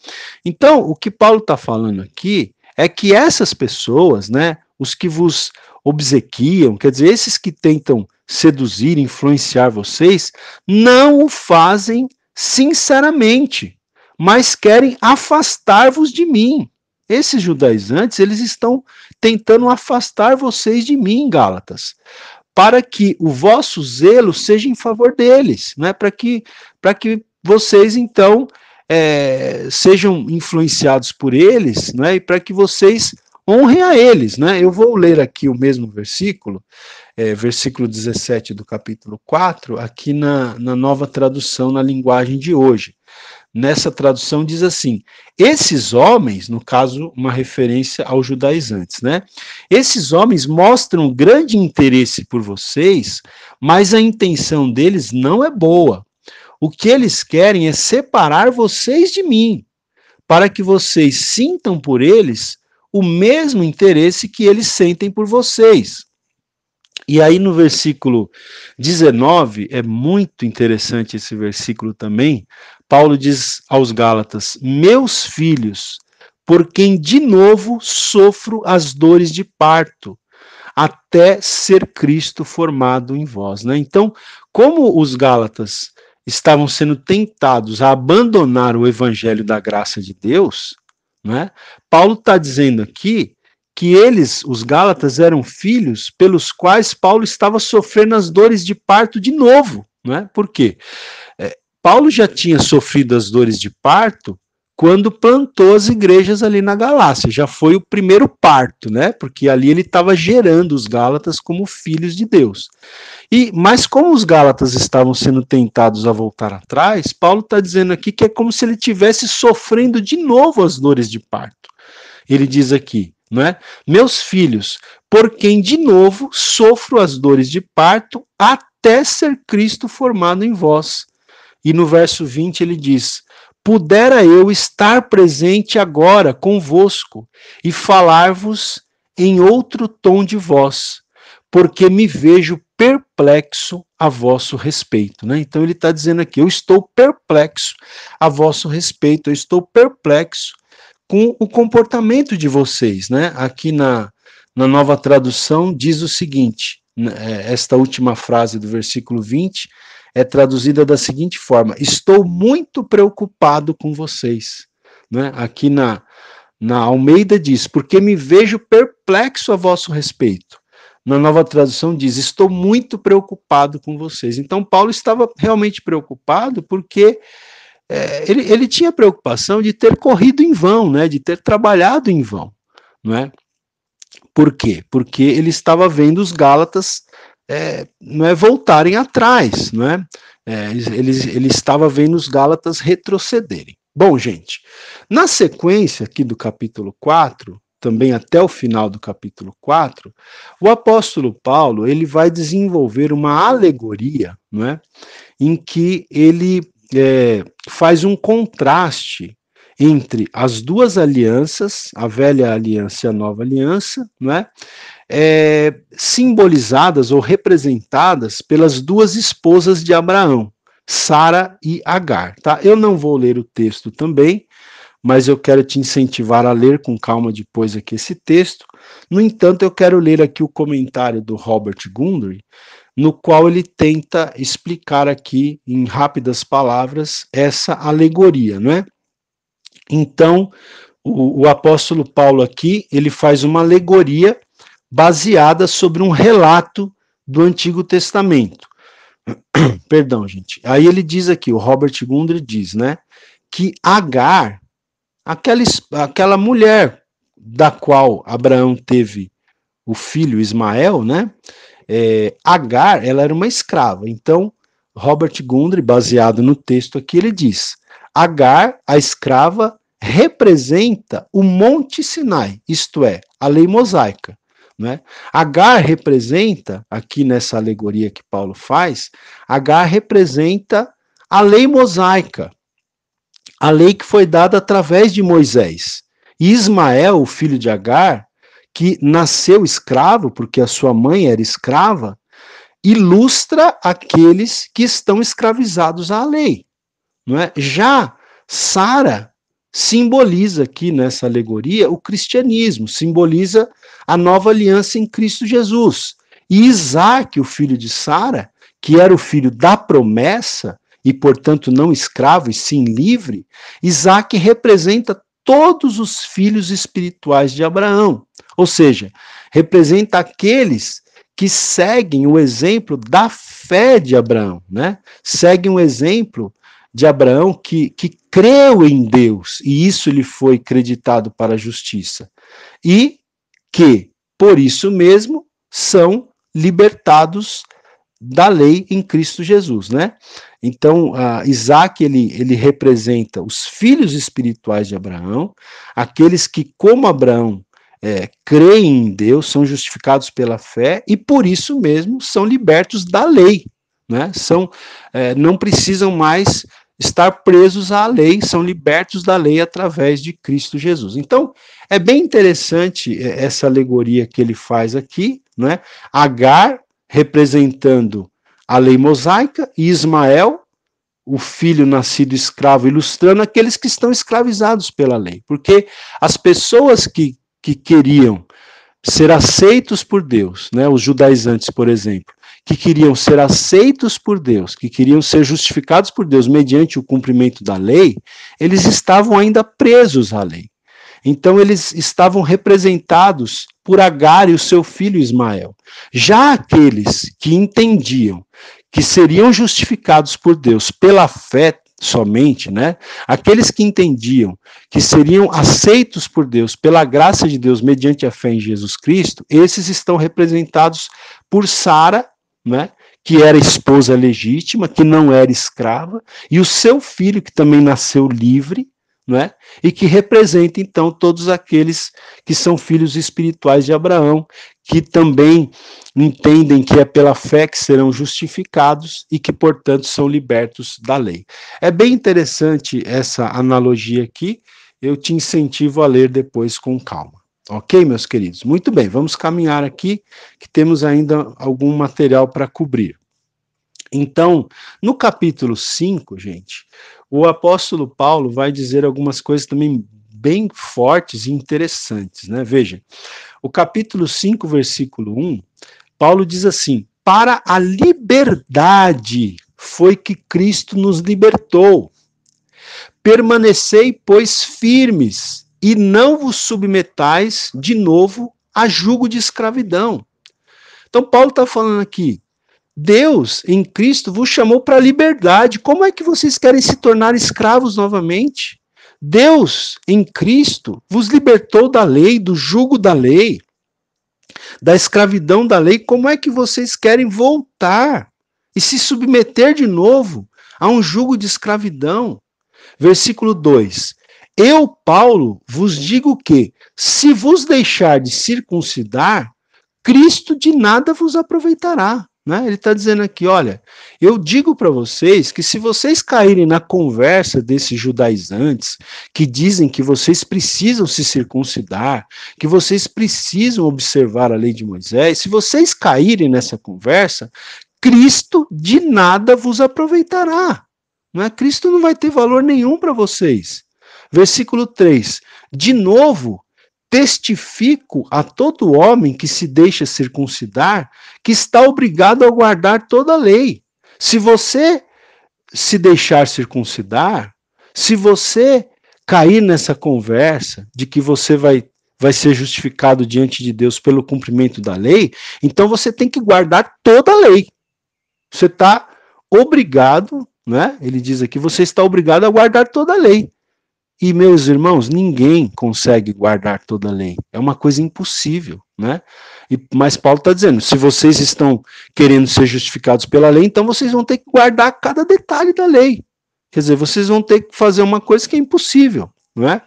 Então, o que Paulo está falando aqui é que essas pessoas, né, os que vos obsequiam, quer dizer, esses que tentam seduzir, influenciar vocês, não o fazem sinceramente, mas querem afastar-vos de mim. Esses judaizantes, eles estão tentando afastar vocês de mim, Gálatas, para que o vosso zelo seja em favor deles, né? para que, que vocês, então, é, sejam influenciados por eles, né, e para que vocês honrem a eles. Né? Eu vou ler aqui o mesmo versículo, é, versículo 17 do capítulo 4, aqui na, na nova tradução na linguagem de hoje. Nessa tradução diz assim: esses homens, no caso, uma referência aos judaizantes, né? Esses homens mostram grande interesse por vocês, mas a intenção deles não é boa. O que eles querem é separar vocês de mim, para que vocês sintam por eles o mesmo interesse que eles sentem por vocês. E aí no versículo 19, é muito interessante esse versículo também. Paulo diz aos Gálatas: Meus filhos, por quem de novo sofro as dores de parto, até ser Cristo formado em vós. Né? Então, como os Gálatas estavam sendo tentados a abandonar o evangelho da graça de Deus, né? Paulo está dizendo aqui que eles, os Gálatas, eram filhos pelos quais Paulo estava sofrendo as dores de parto de novo. Né? Por quê? É, Paulo já tinha sofrido as dores de parto quando plantou as igrejas ali na Galácia. Já foi o primeiro parto, né? Porque ali ele estava gerando os Gálatas como filhos de Deus. E mas como os Gálatas estavam sendo tentados a voltar atrás, Paulo está dizendo aqui que é como se ele tivesse sofrendo de novo as dores de parto. Ele diz aqui, não é? Meus filhos, por quem de novo sofro as dores de parto até ser Cristo formado em vós. E no verso 20 ele diz: pudera eu estar presente agora convosco e falar-vos em outro tom de voz, porque me vejo perplexo a vosso respeito. Né? Então ele está dizendo aqui: eu estou perplexo a vosso respeito, eu estou perplexo com o comportamento de vocês. Né? Aqui na, na nova tradução diz o seguinte: né, é, esta última frase do versículo 20 é traduzida da seguinte forma: Estou muito preocupado com vocês. Né? Aqui na, na Almeida diz: Porque me vejo perplexo a vosso respeito. Na nova tradução diz: Estou muito preocupado com vocês. Então, Paulo estava realmente preocupado porque é, ele, ele tinha preocupação de ter corrido em vão, né? de ter trabalhado em vão. Não é? Por quê? Porque ele estava vendo os Gálatas é, não é voltarem atrás, não é? é ele, ele estava vendo os Gálatas retrocederem. Bom, gente, na sequência aqui do capítulo 4, também até o final do capítulo 4, o apóstolo Paulo ele vai desenvolver uma alegoria, não é? em que ele é, faz um contraste entre as duas alianças, a velha aliança e a nova aliança, não é? É simbolizadas ou representadas pelas duas esposas de Abraão, Sara e Agar. Tá? Eu não vou ler o texto também, mas eu quero te incentivar a ler com calma depois aqui esse texto. No entanto, eu quero ler aqui o comentário do Robert Gundry, no qual ele tenta explicar aqui em rápidas palavras essa alegoria, não é? Então, o, o apóstolo Paulo aqui, ele faz uma alegoria baseada sobre um relato do Antigo Testamento. Perdão, gente. Aí ele diz aqui, o Robert Gundry diz, né, que Agar, aquela, aquela mulher da qual Abraão teve o filho Ismael, né, é, Agar, ela era uma escrava. Então, Robert Gundry, baseado no texto aqui, ele diz: Agar, a escrava, representa o Monte Sinai, isto é, a lei mosaica. Né? Agar representa, aqui nessa alegoria que Paulo faz, Agar representa a lei mosaica, a lei que foi dada através de Moisés. E Ismael, o filho de Agar, que nasceu escravo, porque a sua mãe era escrava, ilustra aqueles que estão escravizados à lei. Não é? Já Sara simboliza aqui nessa alegoria o cristianismo, simboliza a nova aliança em Cristo Jesus. E Isaac, o filho de Sara, que era o filho da promessa, e portanto não escravo e sim livre, Isaac representa todos os filhos espirituais de Abraão. Ou seja, representa aqueles que seguem o exemplo da fé de Abraão, né? Seguem o exemplo de Abraão que, que creu em Deus e isso lhe foi creditado para a justiça. E que, por isso mesmo, são libertados da lei em Cristo Jesus, né? Então, uh, Isaac, ele, ele representa os filhos espirituais de Abraão, aqueles que, como Abraão, é, creem em Deus, são justificados pela fé e, por isso mesmo, são libertos da lei, né? São, é, não precisam mais estar presos à lei, são libertos da lei através de Cristo Jesus. Então, é bem interessante é, essa alegoria que ele faz aqui, né? Agar representando a lei mosaica e Ismael, o filho nascido escravo, ilustrando aqueles que estão escravizados pela lei. Porque as pessoas que, que queriam ser aceitos por Deus, né, os judaizantes, por exemplo, que queriam ser aceitos por Deus, que queriam ser justificados por Deus mediante o cumprimento da lei, eles estavam ainda presos à lei. Então eles estavam representados por Agar e o seu filho Ismael. Já aqueles que entendiam que seriam justificados por Deus pela fé somente, né? Aqueles que entendiam que seriam aceitos por Deus pela graça de Deus mediante a fé em Jesus Cristo, esses estão representados por Sara, né? Que era esposa legítima, que não era escrava, e o seu filho que também nasceu livre, é? e que representa então todos aqueles que são filhos espirituais de Abraão, que também entendem que é pela fé que serão justificados e que, portanto, são libertos da lei. É bem interessante essa analogia aqui, eu te incentivo a ler depois com calma. Ok, meus queridos? Muito bem, vamos caminhar aqui, que temos ainda algum material para cobrir. Então, no capítulo 5, gente, o apóstolo Paulo vai dizer algumas coisas também bem fortes e interessantes, né? Veja, o capítulo 5, versículo 1, Paulo diz assim: Para a liberdade foi que Cristo nos libertou. Permanecei, pois, firmes, e não vos submetais de novo a jugo de escravidão. Então, Paulo está falando aqui: Deus em Cristo vos chamou para a liberdade. Como é que vocês querem se tornar escravos novamente? Deus em Cristo vos libertou da lei, do jugo da lei, da escravidão da lei. Como é que vocês querem voltar e se submeter de novo a um jugo de escravidão? Versículo 2: Eu, Paulo, vos digo que, se vos deixar de circuncidar, Cristo de nada vos aproveitará. Né? Ele está dizendo aqui: olha, eu digo para vocês que se vocês caírem na conversa desses judaizantes, que dizem que vocês precisam se circuncidar, que vocês precisam observar a lei de Moisés, se vocês caírem nessa conversa, Cristo de nada vos aproveitará. Não é? Cristo não vai ter valor nenhum para vocês. Versículo 3: De novo, testifico a todo homem que se deixa circuncidar que está obrigado a guardar toda a lei. Se você se deixar circuncidar, se você cair nessa conversa de que você vai, vai ser justificado diante de Deus pelo cumprimento da lei, então você tem que guardar toda a lei. Você está obrigado, né? Ele diz aqui, você está obrigado a guardar toda a lei. E, meus irmãos, ninguém consegue guardar toda a lei. É uma coisa impossível, né? E, mas Paulo está dizendo: se vocês estão querendo ser justificados pela lei, então vocês vão ter que guardar cada detalhe da lei. Quer dizer, vocês vão ter que fazer uma coisa que é impossível, não é?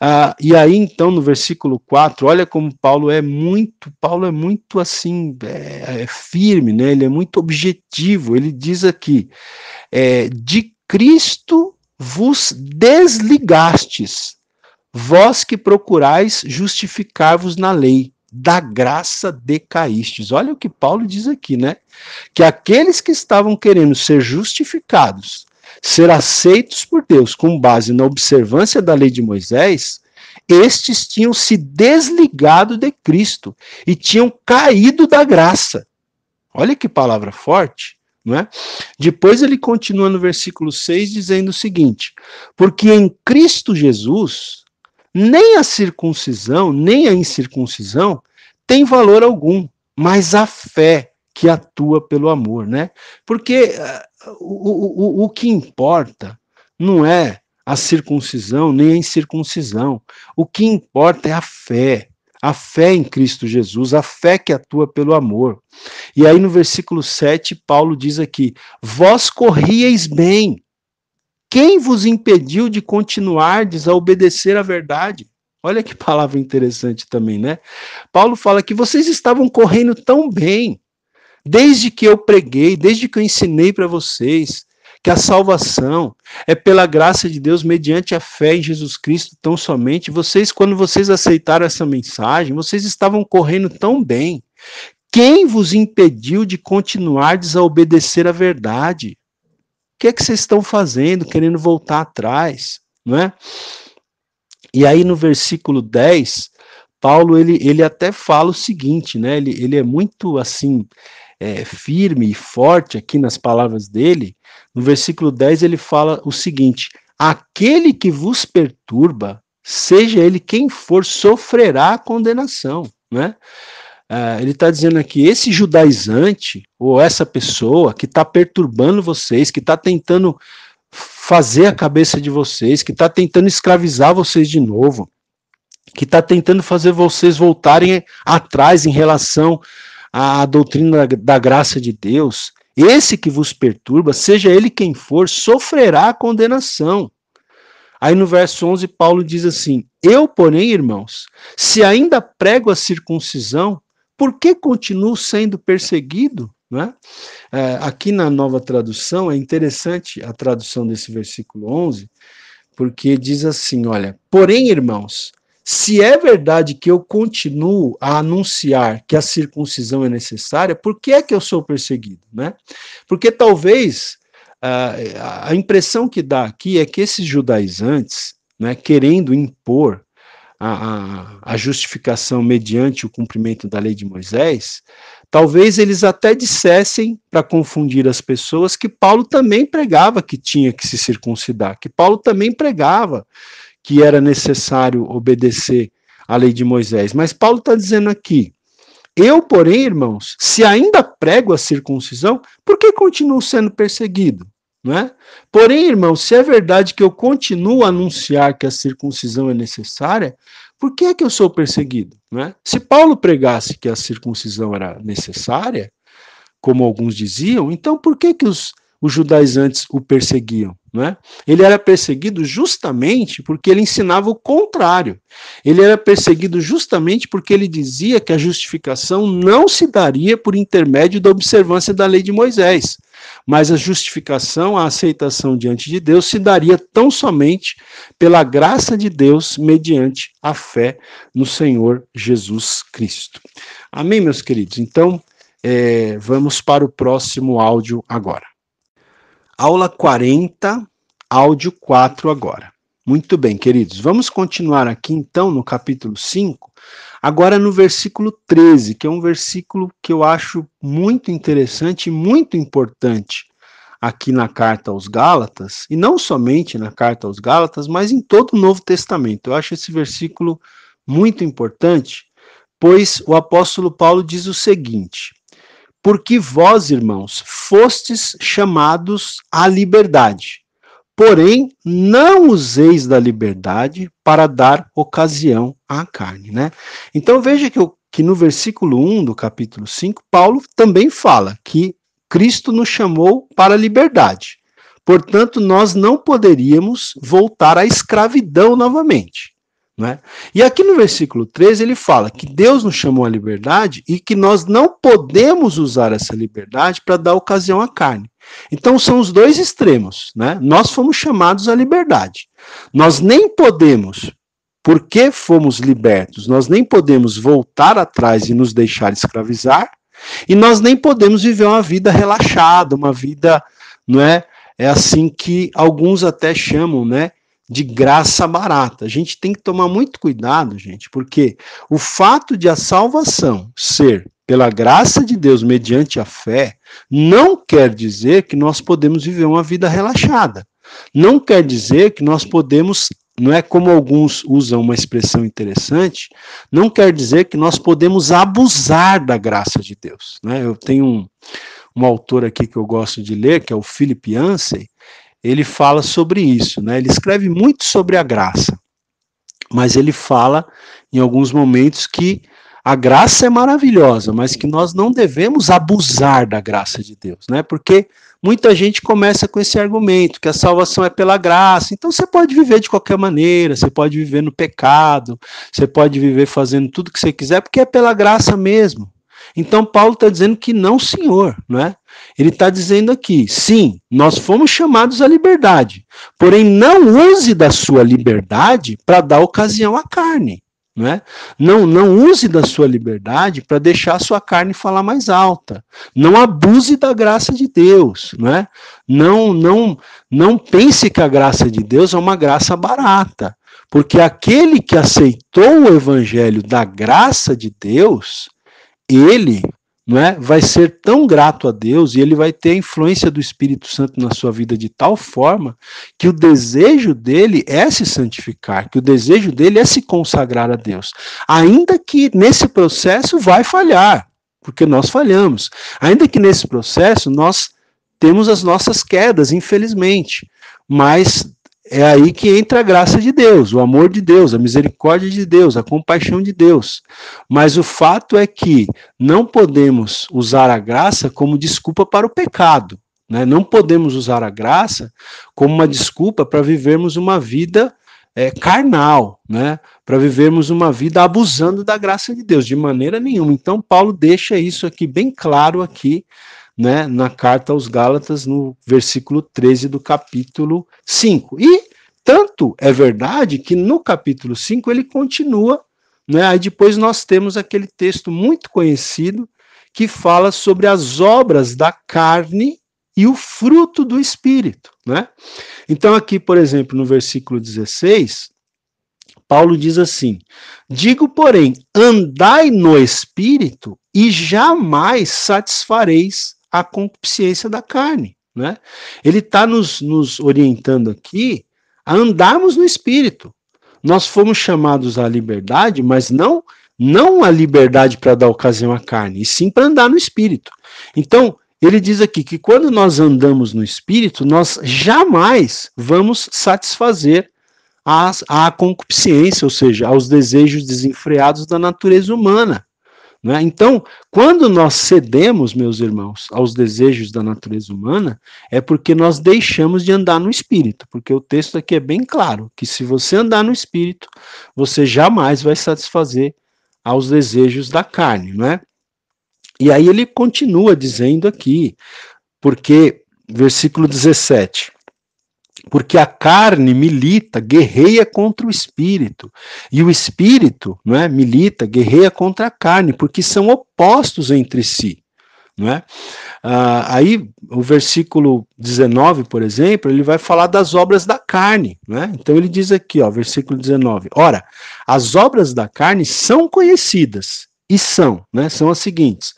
Ah, e aí, então, no versículo 4, olha como Paulo é muito, Paulo é muito assim, é, é firme, né? Ele é muito objetivo. Ele diz aqui: é, de Cristo vos desligastes, vós que procurais justificar-vos na lei, da graça decaístes. Olha o que Paulo diz aqui, né? Que aqueles que estavam querendo ser justificados, ser aceitos por Deus com base na observância da lei de Moisés, estes tinham se desligado de Cristo e tinham caído da graça. Olha que palavra forte. Não é? Depois ele continua no versículo 6 dizendo o seguinte: Porque em Cristo Jesus, nem a circuncisão, nem a incircuncisão tem valor algum, mas a fé que atua pelo amor, né? Porque uh, o, o, o que importa não é a circuncisão nem a incircuncisão. O que importa é a fé a fé em Cristo Jesus, a fé que atua pelo amor. E aí no versículo 7, Paulo diz aqui: Vós corrieis bem. Quem vos impediu de continuardes a obedecer à verdade? Olha que palavra interessante também, né? Paulo fala que vocês estavam correndo tão bem, desde que eu preguei, desde que eu ensinei para vocês, que a salvação é pela graça de Deus mediante a fé em Jesus Cristo tão somente. Vocês, quando vocês aceitaram essa mensagem, vocês estavam correndo tão bem. Quem vos impediu de continuar a obedecer à verdade? O que é que vocês estão fazendo, querendo voltar atrás, não é? E aí no versículo 10, Paulo ele, ele até fala o seguinte, né? Ele, ele é muito assim é, firme e forte aqui nas palavras dele, no versículo 10 ele fala o seguinte: aquele que vos perturba, seja ele quem for, sofrerá a condenação. Né? Uh, ele está dizendo aqui: esse judaizante, ou essa pessoa que está perturbando vocês, que está tentando fazer a cabeça de vocês, que está tentando escravizar vocês de novo, que está tentando fazer vocês voltarem atrás em relação a doutrina da graça de Deus, esse que vos perturba, seja ele quem for, sofrerá a condenação. Aí no verso 11, Paulo diz assim: Eu, porém, irmãos, se ainda prego a circuncisão, por que continuo sendo perseguido? Né? É, aqui na nova tradução, é interessante a tradução desse versículo 11, porque diz assim: Olha, porém, irmãos, se é verdade que eu continuo a anunciar que a circuncisão é necessária, por que é que eu sou perseguido? Né? Porque talvez a, a impressão que dá aqui é que esses judaizantes, né, querendo impor a, a, a, justificação mediante o cumprimento da lei de Moisés, talvez eles até dissessem, para confundir as pessoas, que Paulo também pregava que tinha que se circuncidar, que Paulo também pregava que era necessário obedecer à lei de Moisés. Mas Paulo está dizendo aqui: eu, porém, irmãos, se ainda prego a circuncisão, por que continuo sendo perseguido? Não é? Porém, irmãos, se é verdade que eu continuo a anunciar que a circuncisão é necessária, por que é que eu sou perseguido? Não é? Se Paulo pregasse que a circuncisão era necessária, como alguns diziam, então por que, que os, os judaizantes o perseguiam? Né? Ele era perseguido justamente porque ele ensinava o contrário. Ele era perseguido justamente porque ele dizia que a justificação não se daria por intermédio da observância da lei de Moisés, mas a justificação, a aceitação diante de Deus se daria tão somente pela graça de Deus mediante a fé no Senhor Jesus Cristo. Amém, meus queridos? Então, é, vamos para o próximo áudio agora. Aula 40, áudio 4 agora. Muito bem, queridos. Vamos continuar aqui então no capítulo 5, agora no versículo 13, que é um versículo que eu acho muito interessante e muito importante aqui na carta aos Gálatas, e não somente na carta aos Gálatas, mas em todo o Novo Testamento. Eu acho esse versículo muito importante, pois o apóstolo Paulo diz o seguinte: porque vós, irmãos, fostes chamados à liberdade. Porém, não useis da liberdade para dar ocasião à carne, né? Então veja que, eu, que no versículo 1 do capítulo 5, Paulo também fala que Cristo nos chamou para a liberdade. Portanto, nós não poderíamos voltar à escravidão novamente. Né? E aqui no versículo 13 ele fala que Deus nos chamou à liberdade e que nós não podemos usar essa liberdade para dar ocasião à carne. Então são os dois extremos. Né? Nós fomos chamados à liberdade. Nós nem podemos, porque fomos libertos, nós nem podemos voltar atrás e nos deixar escravizar, e nós nem podemos viver uma vida relaxada, uma vida, não é? É assim que alguns até chamam, né? De graça barata. A gente tem que tomar muito cuidado, gente, porque o fato de a salvação ser pela graça de Deus mediante a fé, não quer dizer que nós podemos viver uma vida relaxada. Não quer dizer que nós podemos, não é como alguns usam uma expressão interessante, não quer dizer que nós podemos abusar da graça de Deus. Né? Eu tenho um, um autor aqui que eu gosto de ler, que é o Philip Yancey, ele fala sobre isso, né? Ele escreve muito sobre a graça, mas ele fala em alguns momentos que a graça é maravilhosa, mas que nós não devemos abusar da graça de Deus, né? Porque muita gente começa com esse argumento que a salvação é pela graça. Então você pode viver de qualquer maneira, você pode viver no pecado, você pode viver fazendo tudo que você quiser, porque é pela graça mesmo. Então Paulo está dizendo que não, senhor, não é? Ele está dizendo aqui, sim, nós fomos chamados à liberdade, porém não use da sua liberdade para dar ocasião à carne. Não, é? não, não use da sua liberdade para deixar a sua carne falar mais alta. Não abuse da graça de Deus. Não, é? não, não, não pense que a graça de Deus é uma graça barata. Porque aquele que aceitou o evangelho da graça de Deus, ele não é, vai ser tão grato a Deus e ele vai ter a influência do Espírito Santo na sua vida de tal forma que o desejo dele é se santificar, que o desejo dele é se consagrar a Deus. Ainda que nesse processo vai falhar, porque nós falhamos. Ainda que nesse processo nós temos as nossas quedas, infelizmente. Mas é aí que entra a graça de Deus, o amor de Deus, a misericórdia de Deus, a compaixão de Deus. Mas o fato é que não podemos usar a graça como desculpa para o pecado. Né? Não podemos usar a graça como uma desculpa para vivermos uma vida é, carnal, né? para vivermos uma vida abusando da graça de Deus, de maneira nenhuma. Então, Paulo deixa isso aqui bem claro aqui né, na carta aos Gálatas, no versículo 13 do capítulo 5. E tanto é verdade que no capítulo 5 ele continua, né, aí depois nós temos aquele texto muito conhecido que fala sobre as obras da carne e o fruto do espírito, né? Então aqui, por exemplo, no versículo 16, Paulo diz assim: Digo, porém, andai no espírito e jamais satisfareis a concupiscência da carne. Né? Ele está nos, nos orientando aqui a andarmos no espírito. Nós fomos chamados à liberdade, mas não não a liberdade para dar ocasião à carne, e sim para andar no espírito. Então, ele diz aqui que quando nós andamos no espírito, nós jamais vamos satisfazer a, a concupiscência, ou seja, aos desejos desenfreados da natureza humana. Né? Então, quando nós cedemos, meus irmãos, aos desejos da natureza humana, é porque nós deixamos de andar no espírito, porque o texto aqui é bem claro que se você andar no espírito, você jamais vai satisfazer aos desejos da carne, não é? E aí ele continua dizendo aqui, porque versículo 17, porque a carne milita, guerreia contra o espírito, e o espírito, não é, milita, guerreia contra a carne, porque são opostos entre si, não é? Ah, aí o versículo 19, por exemplo, ele vai falar das obras da carne, né? Então ele diz aqui, ó, versículo 19: Ora, as obras da carne são conhecidas e são, né? São as seguintes: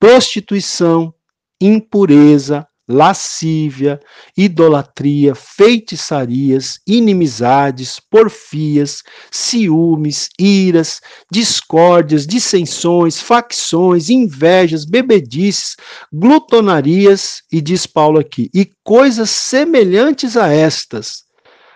prostituição, impureza, lascívia, idolatria, feitiçarias, inimizades, porfias, ciúmes, iras, discórdias, dissensões, facções, invejas, bebedices, glutonarias, e diz Paulo aqui, e coisas semelhantes a estas,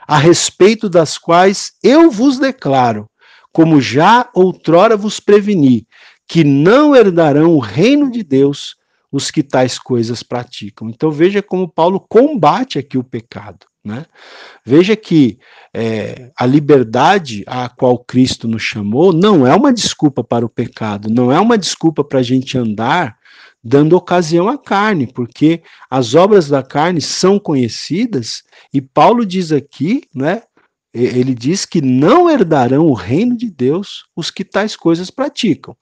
a respeito das quais eu vos declaro, como já outrora vos preveni, que não herdarão o reino de Deus os que tais coisas praticam. Então veja como Paulo combate aqui o pecado. Né? Veja que é, a liberdade a qual Cristo nos chamou não é uma desculpa para o pecado, não é uma desculpa para a gente andar dando ocasião à carne, porque as obras da carne são conhecidas e Paulo diz aqui, né, ele diz que não herdarão o reino de Deus os que tais coisas praticam.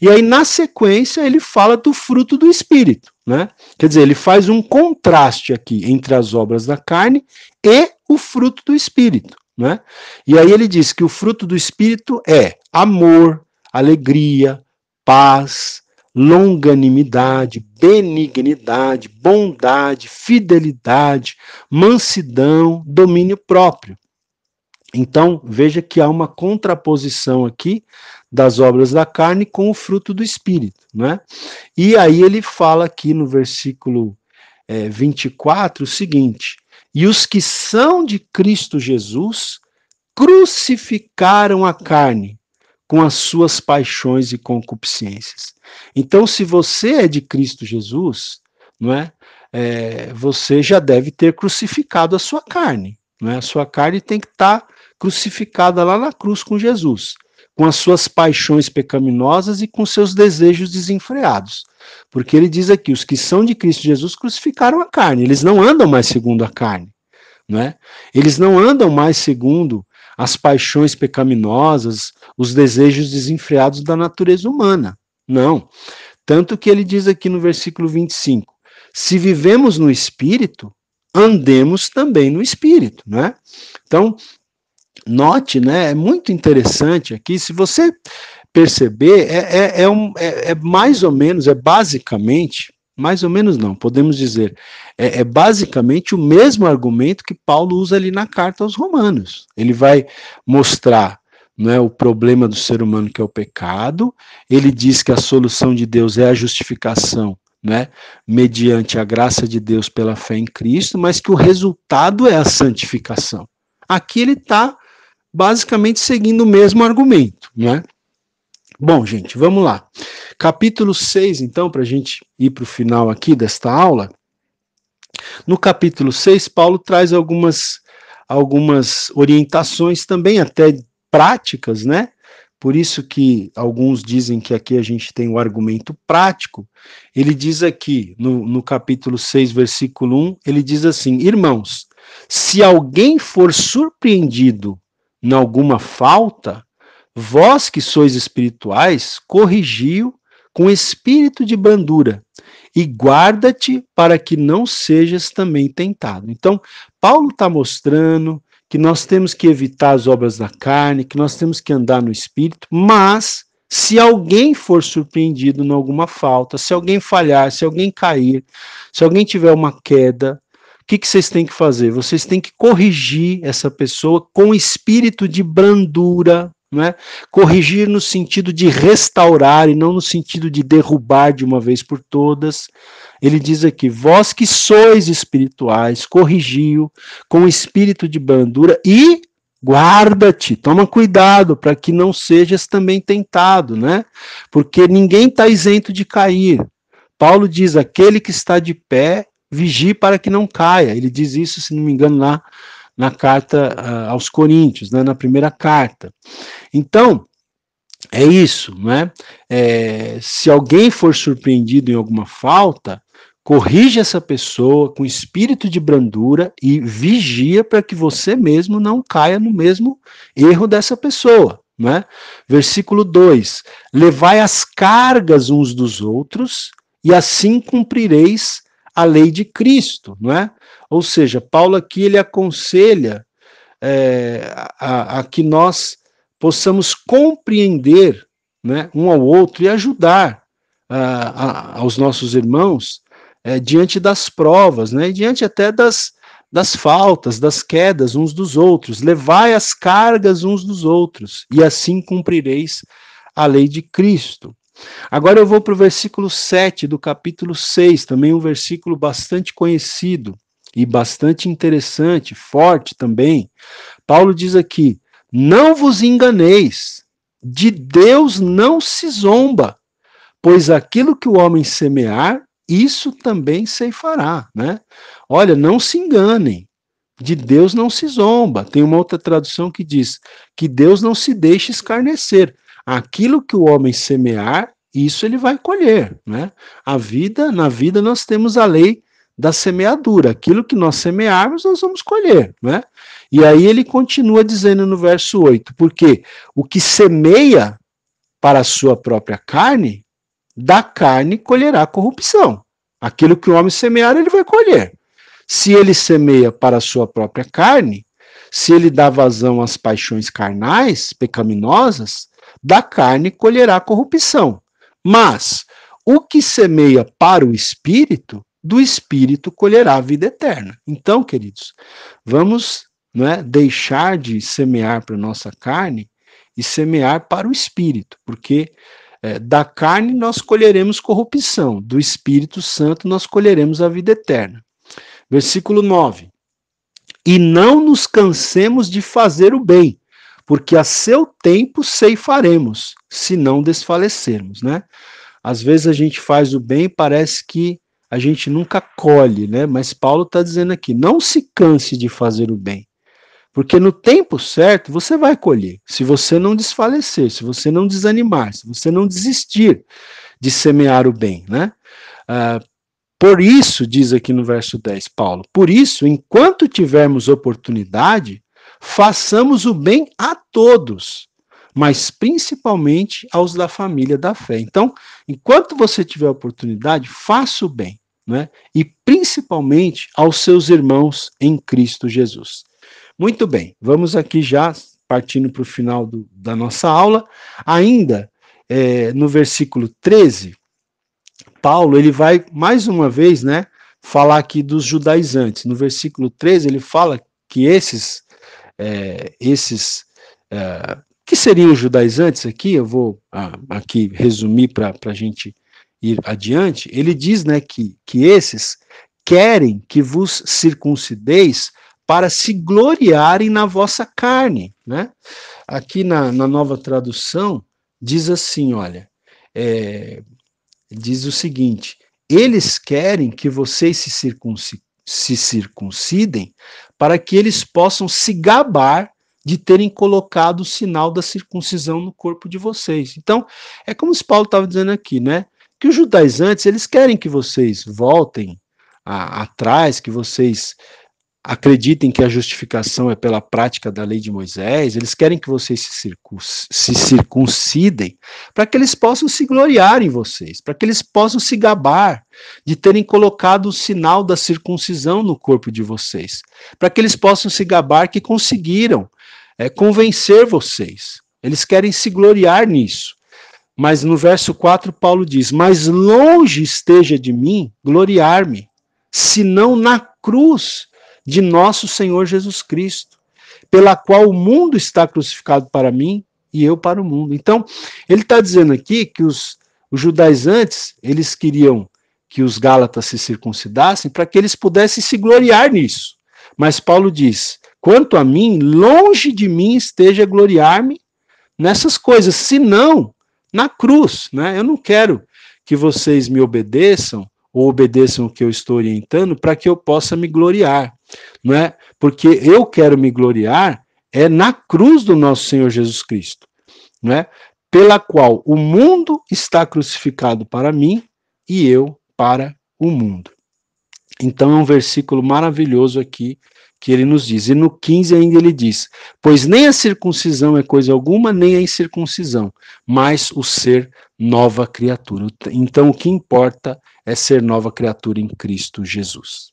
E aí, na sequência, ele fala do fruto do Espírito. Né? Quer dizer, ele faz um contraste aqui entre as obras da carne e o fruto do Espírito. Né? E aí ele diz que o fruto do Espírito é amor, alegria, paz, longanimidade, benignidade, bondade, fidelidade, mansidão, domínio próprio. Então, veja que há uma contraposição aqui das obras da carne com o fruto do espírito, né? E aí ele fala aqui no versículo é, 24 o seguinte: E os que são de Cristo Jesus crucificaram a carne com as suas paixões e concupiscências. Então, se você é de Cristo Jesus, não é? é você já deve ter crucificado a sua carne. Não é? A sua carne tem que estar tá crucificada lá na cruz com Jesus, com as suas paixões pecaminosas e com seus desejos desenfreados. Porque ele diz aqui: os que são de Cristo Jesus crucificaram a carne, eles não andam mais segundo a carne. Não é? Eles não andam mais segundo as paixões pecaminosas, os desejos desenfreados da natureza humana. Não. Tanto que ele diz aqui no versículo 25: se vivemos no espírito, andemos também no espírito, né? Então, note, né, é muito interessante aqui, se você perceber, é, é, é, um, é, é mais ou menos, é basicamente, mais ou menos não, podemos dizer, é, é, basicamente o mesmo argumento que Paulo usa ali na carta aos Romanos. Ele vai mostrar não é, o problema do ser humano que é o pecado, ele diz que a solução de Deus é a justificação, né, mediante a graça de Deus pela fé em Cristo, mas que o resultado é a santificação. Aqui ele está basicamente seguindo o mesmo argumento, né? Bom, gente, vamos lá. Capítulo 6, então, para a gente ir para o final aqui desta aula. No capítulo 6, Paulo traz algumas, algumas orientações também até práticas, né? Por isso que alguns dizem que aqui a gente tem o argumento prático. Ele diz aqui, no, no capítulo 6, versículo 1, ele diz assim: Irmãos, se alguém for surpreendido em alguma falta, vós que sois espirituais, corrigiu com espírito de brandura e guarda-te para que não sejas também tentado. Então, Paulo está mostrando que nós temos que evitar as obras da carne, que nós temos que andar no espírito, mas se alguém for surpreendido em alguma falta, se alguém falhar, se alguém cair, se alguém tiver uma queda, que, que vocês têm que fazer? Vocês têm que corrigir essa pessoa com espírito de brandura, é? corrigir no sentido de restaurar e não no sentido de derrubar de uma vez por todas. Ele diz aqui: vós que sois espirituais, corrigiu com espírito de brandura e Guarda-te, toma cuidado para que não sejas também tentado, né? Porque ninguém está isento de cair. Paulo diz: aquele que está de pé, vigie para que não caia. Ele diz isso, se não me engano, lá na carta uh, aos Coríntios, né, na primeira carta. Então, é isso, né? É, se alguém for surpreendido em alguma falta, corrige essa pessoa com espírito de brandura e vigia para que você mesmo não caia no mesmo erro dessa pessoa. Né? Versículo 2: Levai as cargas uns dos outros, e assim cumprireis a lei de Cristo. Não é? Ou seja, Paulo aqui ele aconselha é, a, a, que nós possamos compreender né, um ao outro e ajudar a, a, aos nossos irmãos é, diante das provas, né, diante até das, das faltas, das quedas uns dos outros. Levai as cargas uns dos outros, e assim cumprireis a lei de Cristo. Agora eu vou para o versículo 7 do capítulo 6, também um versículo bastante conhecido e bastante interessante, forte também. Paulo diz aqui: Não vos enganeis, de Deus não se zomba, pois aquilo que o homem semear, isso também ceifará, né? Olha, não se enganem, de Deus não se zomba. Tem uma outra tradução que diz que Deus não se deixa escarnecer. Aquilo que o homem semear, isso ele vai colher, né? A vida, na vida nós temos a lei da semeadura. Aquilo que nós semearmos, nós vamos colher, né? E aí ele continua dizendo no verso 8, porque o que semeia para a sua própria carne, da carne colherá corrupção. Aquilo que o homem semear, ele vai colher. Se ele semeia para a sua própria carne, se ele dá vazão às paixões carnais, pecaminosas, da carne colherá corrupção. Mas o que semeia para o espírito, do espírito colherá a vida eterna. Então, queridos, vamos é, deixar de semear para nossa carne e semear para o espírito, porque é, da carne nós colheremos corrupção, do Espírito Santo nós colheremos a vida eterna. Versículo 9. E não nos cansemos de fazer o bem, porque a seu tempo ceifaremos, se não desfalecermos, né? Às vezes a gente faz o bem e parece que a gente nunca colhe, né? Mas Paulo está dizendo aqui: não se canse de fazer o bem, porque no tempo certo você vai colher. Se você não desfalecer, se você não desanimar, se você não desistir de semear o bem, né? Uh, por isso, diz aqui no verso 10, Paulo, por isso, enquanto tivermos oportunidade, façamos o bem a todos, mas principalmente aos da família da fé. Então, enquanto você tiver oportunidade, faça o bem, né? E principalmente aos seus irmãos em Cristo Jesus. Muito bem, vamos aqui já partindo para o final do, da nossa aula. Ainda é, no versículo 13, Paulo ele vai mais uma vez, né, falar aqui dos judaizantes. No versículo 13 ele fala que esses, é, esses é, que seriam os judaizantes aqui, eu vou ah, aqui resumir para a gente ir adiante. Ele diz, né, que, que esses querem que vos circuncideis para se gloriarem na vossa carne, né? Aqui na, na nova tradução diz assim, olha, é, diz o seguinte: eles querem que vocês se, circunci se circuncidem para que eles possam se gabar de terem colocado o sinal da circuncisão no corpo de vocês. Então, é como o Paulo estava dizendo aqui, né? Que os judaizantes, eles querem que vocês voltem atrás, que vocês acreditem que a justificação é pela prática da lei de Moisés, eles querem que vocês se, se circuncidem para que eles possam se gloriar em vocês, para que eles possam se gabar de terem colocado o sinal da circuncisão no corpo de vocês, para que eles possam se gabar que conseguiram é, convencer vocês. Eles querem se gloriar nisso. Mas no verso 4, Paulo diz: Mas longe esteja de mim gloriar-me, senão na cruz de nosso Senhor Jesus Cristo, pela qual o mundo está crucificado para mim e eu para o mundo. Então, ele está dizendo aqui que os, os judaizantes, eles queriam que os gálatas se circuncidassem para que eles pudessem se gloriar nisso. Mas Paulo diz: quanto a mim, longe de mim esteja gloriar-me nessas coisas, senão na cruz, né? Eu não quero que vocês me obedeçam ou obedeçam o que eu estou orientando para que eu possa me gloriar, não é? Porque eu quero me gloriar é na cruz do nosso Senhor Jesus Cristo, não é? Pela qual o mundo está crucificado para mim e eu para o mundo. Então é um versículo maravilhoso aqui que ele nos diz. E no 15 ainda ele diz: Pois nem a circuncisão é coisa alguma, nem a incircuncisão, mas o ser nova criatura. Então o que importa é ser nova criatura em Cristo Jesus.